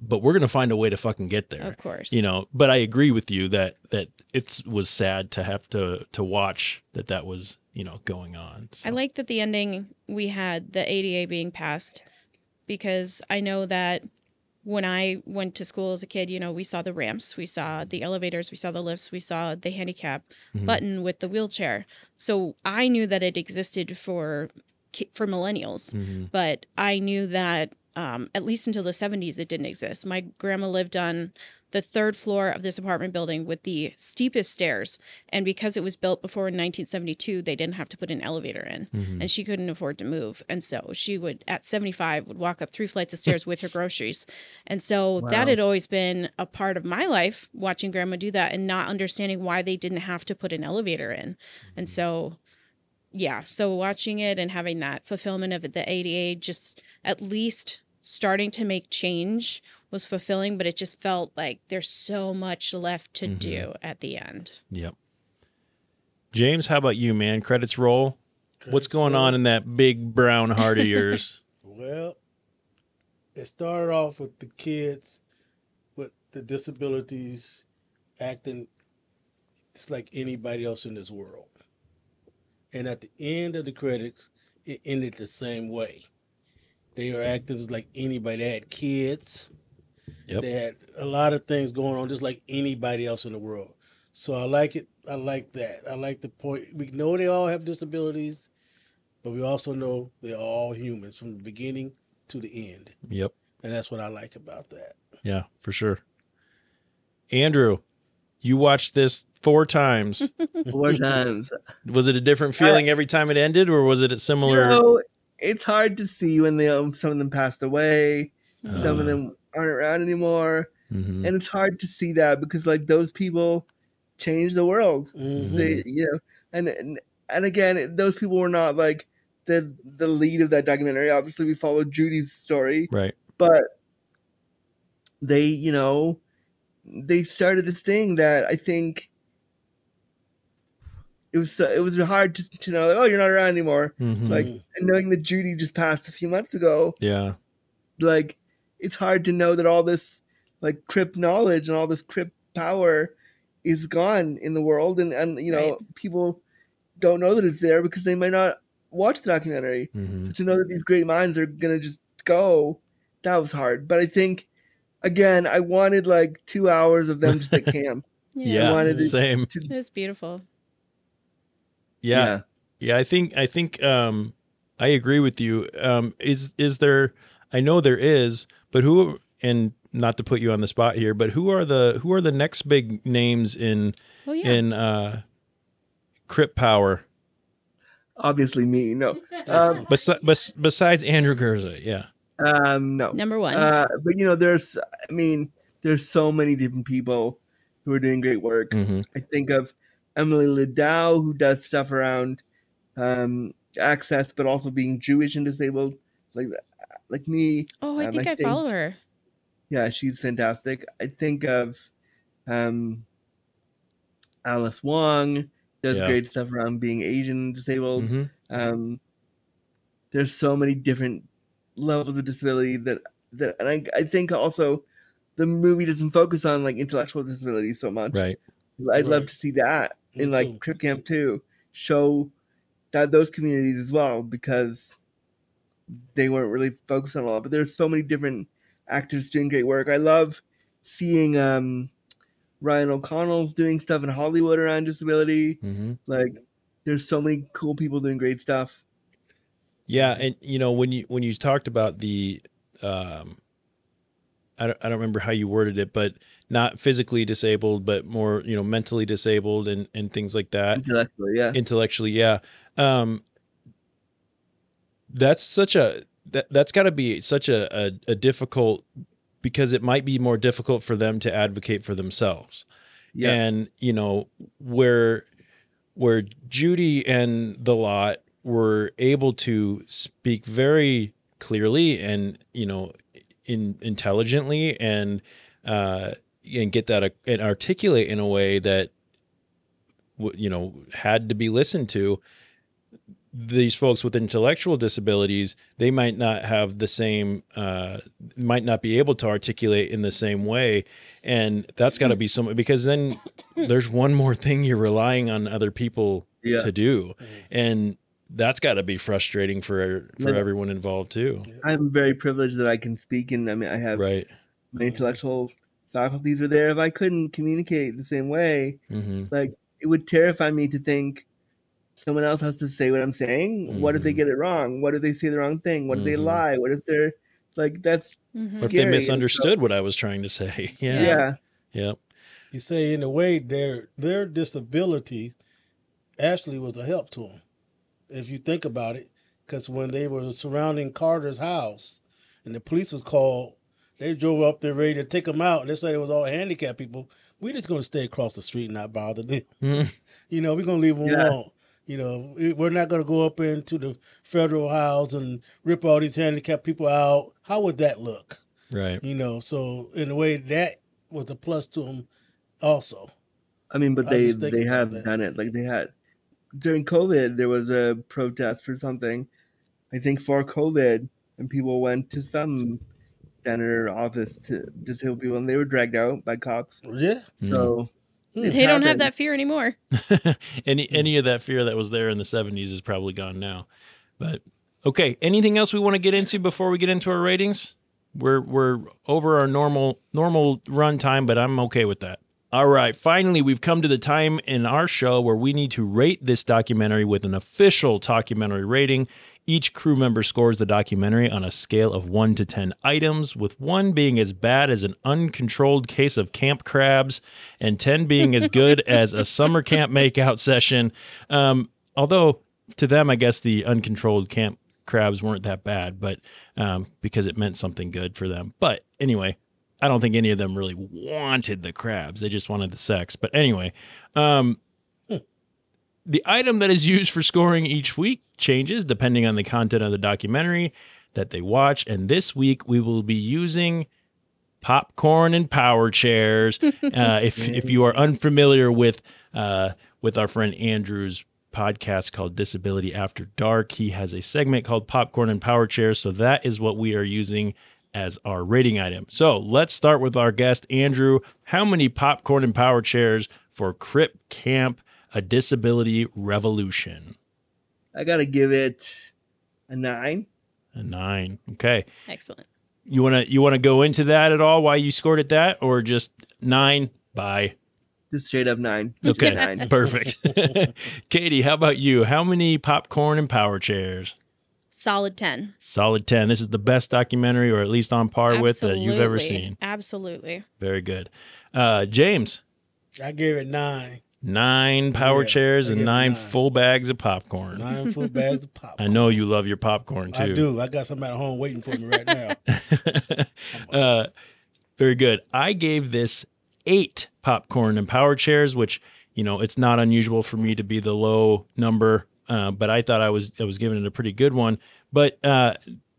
but we're gonna find a way to fucking get there. Of course. you know. But I agree with you that that it was sad to have to to watch that that was you know going on. I like that the ending we had the ADA being passed because I know that when I went to school as a kid, you know, we saw the ramps, we saw the elevators, we saw the lifts, we saw the handicap Mhm. button with the wheelchair. So I knew that it existed for for millennials, Mhm. but I knew that um, at least until the 70s it didn't exist. My grandma lived on the third floor of this apartment building with the steepest stairs, and because it was built before 1972, they didn't have to put an elevator in, Mhm. and she couldn't afford to move, and so she would at 75 would walk up three flights of stairs with her groceries, and so that had always been a part of my life watching grandma do that and not understanding why they didn't have to put an elevator in, and so yeah, so watching it and having that fulfillment of it, the ADA just at least starting to make change was fulfilling, but it just felt like there's so much left to Mhm. do at the end. Yep. James, how about you, man? Credits roll. What's going on in that big brown heart of yours? Well, it started off with the kids with the disabilities acting just like anybody else in this world. And at the end of the credits, it ended the same way. They were acting just like anybody. They had kids. Yep. They had a lot of things going on just like anybody else in the world. So I like it. I like that. I like the point. We know they all have disabilities, but we also know they're all humans from the beginning to the end. Yep. And that's what I like about that. Yeah, for sure. Andrew, you watched this four times. Four times. Was it a different feeling every time it ended, or was it a similar? You know, it's hard to see when they um, some of them passed away, some of Uh. them aren't around anymore, Mhm. and it's hard to see that because like those people changed the world. Mm-hmm. They, you know, and, and and again, those people were not like the the lead of that documentary. Obviously, we followed Judy's story, Right. but they, you know, they started this thing that I think it was so- it was hard to, to know. Like, oh, you're not around anymore. Mhm. Like and knowing that Judy just passed a few months ago, Yeah. like it's hard to know that all this like crip knowledge and all this crip power is gone in the world, and and you know people don't know that it's there because they might not watch the documentary. Mhm. So to know that these great minds are gonna just go, that was hard. But I think again, I wanted like two hours of them just at camp. Yeah, I wanted it same. to- It was beautiful. Yeah. yeah. I think I think um I agree with you. Um is is there I know there is, but who and not to put you on the spot here, but who are the who are the next big names in Oh, yeah. in uh Crip Power? Obviously, me. No. Um, Besi- bes- besides Andrew Gurza, yeah. Um, no. Number one. Uh, but you know, there's, I mean, there's so many different people who are doing great work. Mhm. I think of Emily Ladau, who does stuff around um, access, but also being Jewish and disabled, like like me. Oh, I Um, think I, follow her. Yeah, she's fantastic. I think of um, Alice Wong does Yeah. great stuff around being Asian and disabled. Mhm. Um, there's so many different levels of disability that that, and I, I think also the movie doesn't focus on like intellectual disability so much. Right. I'd love to see that in like too. Crip Camp 2 show that those communities as well because they weren't really focused on a lot. But there's so many different actors doing great work. I love seeing um Ryan O'Connell's doing stuff in Hollywood around disability. Mhm. Like there's so many cool people doing great stuff. Yeah, and you know when you when you talked about the, um, I don't, I don't remember how you worded it, but not physically disabled, but more you know mentally disabled and and things like that. Intellectually, yeah. Intellectually, yeah. Um, that's such a that that's got to be such a, a a difficult because it might be more difficult for them to advocate for themselves. Yeah. And you know where where Judy and the lot were able to speak very clearly and you know in intelligently and uh and get that and articulate in a way that w- you know had to be listened to. These folks with intellectual disabilities they might not have the same uh might not be able to articulate in the same way. And that's got to be some because then there's one more thing you're relying on other people Yeah. to do. And that's got to be frustrating for for Yeah. everyone involved too I'm very privileged that I can speak and I mean I have right my intellectual faculties are there. If I couldn't communicate the same way, hmm like it would terrify me to think someone else has to say what I'm saying. What if they Mhm. get it wrong? What if they say the wrong thing? What if they Mhm. lie? What if they're like that's or if scary. they And so- misunderstood what i was trying to say yeah yeah. yep You say in a way their their disability actually was a help to them, if you think about it. Because when they were surrounding Carter's house, and the police was called, they drove up there ready to take them out. They said it was all handicapped people. We're just gonna stay across the street and not bother them. Mhm. You know, we're gonna leave them Yeah. alone. You know, we- we're not gonna go up into the federal house and rip all these handicapped people out. How would that look? right You know, so in a way that was a plus to them also. I mean, but I they they have done it. Like they had during COVID, there was a protest for something. I think for COVID, and people went to some senator office to disabled people, and they were dragged out by cops. Yeah. Hmm. So hmm. it's They don't have that fear anymore. any any of that fear that was there in the 70s is probably gone now but okay anything else we want to get into before we get into our ratings we're we're over our normal normal run time but i'm okay with that all right finally we've come to the time in our show where we need to rate this documentary with an official documentary rating Each crew member scores the documentary on a scale of 1 to 10 items, with 1 being as bad as an uncontrolled case of camp crabs, and 10 being as good as a summer camp makeout session. Um, although, to them, I guess the uncontrolled camp crabs weren't that bad, but um, because it meant something good for them. But anyway, I don't think any of them really wanted the crabs. They just wanted the sex. But anyway, um, the item that is used for scoring each week changes depending on the content of the documentary that they watch. And this week we will be using popcorn and power chairs. Uh, if if you are unfamiliar with uh, with our friend Andrew's podcast called Disability After Dark, he has a segment called Popcorn and Power Chairs. So that is what we are using as our rating item. So let's start with our guest Andrew. How many popcorn and power chairs for Crip Camp? A disability revolution. I gotta give it a nine. A nine. Okay. Excellent. You wanna you wanna go into that at all? Why you scored at that, or just nine? Bye. Just straight up nine. Okay. Nine. Perfect. Katie, how about you? How many popcorn and power chairs? Solid 10. Solid ten. This is the best documentary, or at least on par with that you've ever seen. Absolutely. Very good. Uh, James, I gave it nine. nine power Yeah, chairs and nine, nine. full bags of popcorn. Nine full bags of pop. I know you love your popcorn too. I do. I got somebody at home waiting for me right now. uh, very good. I gave this eight popcorn and power chairs, which you know it's not unusual for me to be the low number, uh, but I thought I was I was giving it a pretty good one. But uh,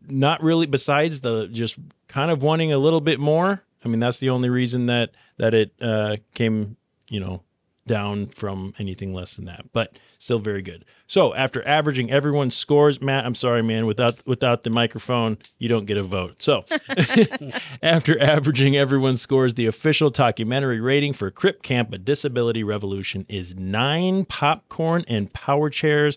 not really. Besides the just kind of wanting a little bit more. I mean, that's the only reason that that it uh, came, you know, down from anything less than that, but still very good. So after averaging everyone's scores, Matt, I'm sorry, man, without without the microphone, you don't get a vote. So after averaging everyone's scores, the official documentary rating for Crip Camp: A Disability Revolution is nine popcorn and power chairs.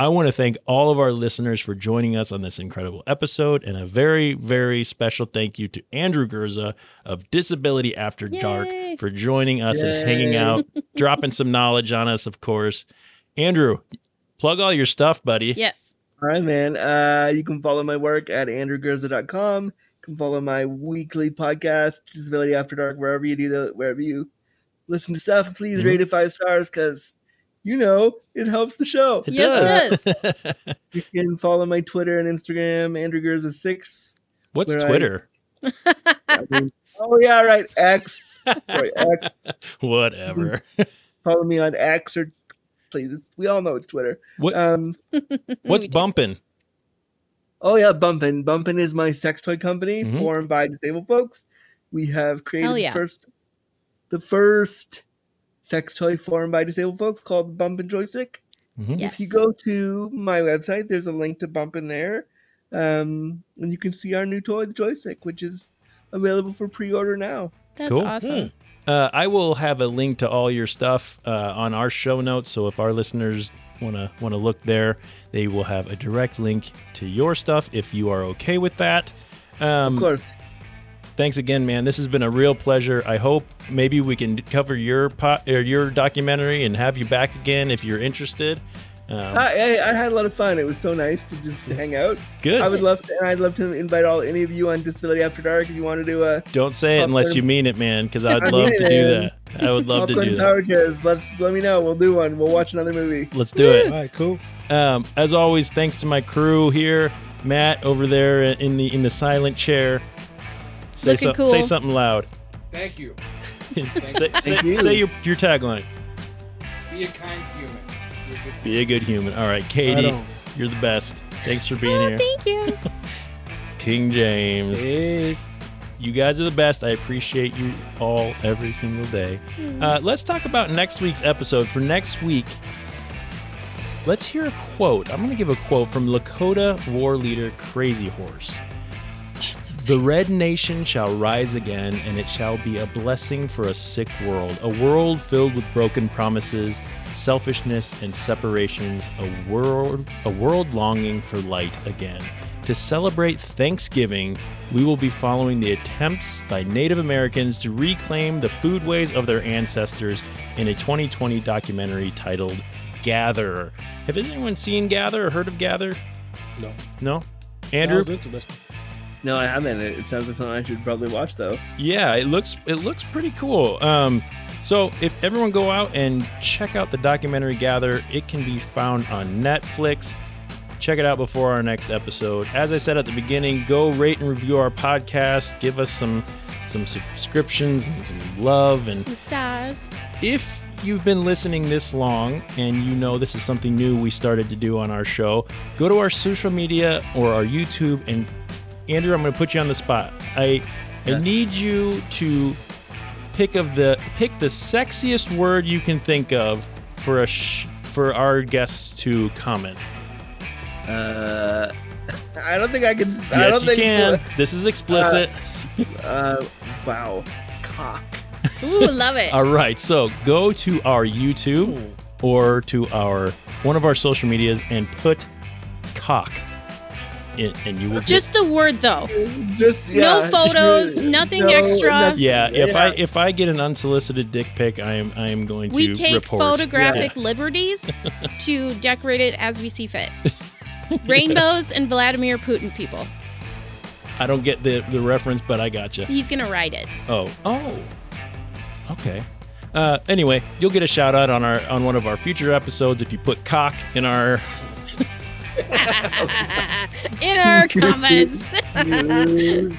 I want to thank all of our listeners for joining us on this incredible episode, and a very, very special thank you to Andrew Gurza of Disability After Dark for joining us and hanging out, dropping some knowledge on us, of course. Andrew, plug all your stuff, buddy. Yes. All right, man. Uh, you can follow my work at andrewgurza.com. You can follow my weekly podcast, Disability After Dark, wherever you do the wherever you listen to stuff. Please Mhm. rate it five stars because you know it helps the show. It Yes, it you can follow my Twitter and Instagram, Andrew Gurza six. What's where I- Twitter? I mean- oh yeah, right. X. Sorry, X. Whatever. Follow me on X or please. We all know it's Twitter. What- Um, What's Bump'n? Oh yeah, Bump'n. Bump'n is my sex toy company Mhm. formed by disabled folks. We have created Hell the yeah. first the first sex toy formed by disabled folks called Bump'n Joystick. Mhm. If you go to my website, there's a link to Bump in there. Um, and you can see our new toy, the joystick, which is available for pre-order now. That's Cool. awesome. Uh, I will have a link to all your stuff uh, on our show notes. So if our listeners want to want to look there, they will have a direct link to your stuff if you are okay with that. Um, Of course. Thanks again, man. This has been a real pleasure. I hope maybe we can cover your pot or your documentary and have you back again if you're interested. Um, I, I, I had a lot of fun. It was so nice to just hang out. Good. I would love to, and I'd love to invite all any of you on Disability After Dark if you want to do a don't say it unless you mean it, man, because I'd I love mean to do that. I would love to do that. Power. Let's let me know. We'll do one. We'll watch another movie. Let's do it. All right, cool. Um, as always, thanks to my crew here, Matt over there in the in the silent chair. Say, Looking some- cool. say something loud. Thank you. say, Thank say, you. say your your tagline. Be a kind human. Be a good Be a good human. All right, Katy, you're the best. Thanks for being Oh, here. thank you. King James. Hey. You guys are the best. I appreciate you all every single day. Uh, let's talk about next week's episode. For next week, let's hear a quote. I'm going to give a quote from Lakota war leader Crazy Horse. The Red Nation shall rise again, and it shall be a blessing for a sick world, a world filled with broken promises, selfishness, and separations, a world, a world longing for light again. To celebrate Thanksgiving, we will be following the attempts by Native Americans to reclaim the foodways of their ancestors in a 2020 documentary titled Gather. Have anyone seen Gather or heard of Gather? No. No. Andrew. Sounds interesting. No, I haven't. It, it sounds like something I should probably watch though. Yeah, it looks it looks pretty cool. Um, so if everyone go out and check out the documentary Gather, it can be found on Netflix. Check it out before our next episode. As I said at the beginning, go rate and review our podcast. Give us some some subscriptions and some love and Some stars. if you've been listening this long and you know this is something new we started to do on our show, go to our social media or our YouTube and Andrew, I'm going to put you on the spot. I I need you to pick of the pick the sexiest word you can think of for a sh- for our guests to comment. Uh, I don't think I can. I Yes, don't you think can. This is explicit. Uh, uh, wow, cock. Ooh, love it. All right, so go to our YouTube or to our one of our social medias and put cock in, and you will Just the word though. Just no photos, no, nothing no, extra. nothing. Yeah, if I if I get an unsolicited dick pic, I am I am going to We take report. photographic Yeah. liberties to decorate it as we see fit. Rainbows and Vladimir Putin people. I don't get the the reference, but I got gotcha. He's gonna write it. Oh, oh, okay. Uh, anyway, you'll get a shout out on our on one of our future episodes if you put cock in our In our comments.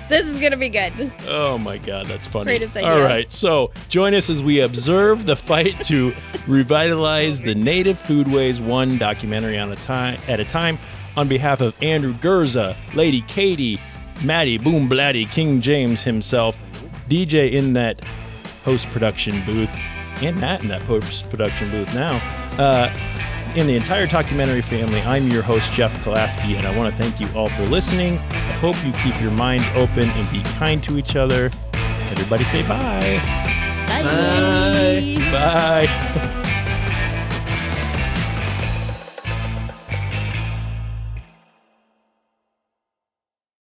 this is gonna be good. Oh my God, that's funny. Greatest idea. right, so join us as we observe the fight to revitalize the native foodways one documentary on a time at a time. On behalf of Andrew Gurza, Lady Katy, Matty Boom Blatty, King James himself, DJ in that post production booth, and Matt in that post production booth now. Uh, in the entire Talkumentary family, I'm your host, Jeff Kolaski, and I want to thank you all for listening. I hope you keep your minds open and be kind to each other. Everybody say bye. Bye. Bye.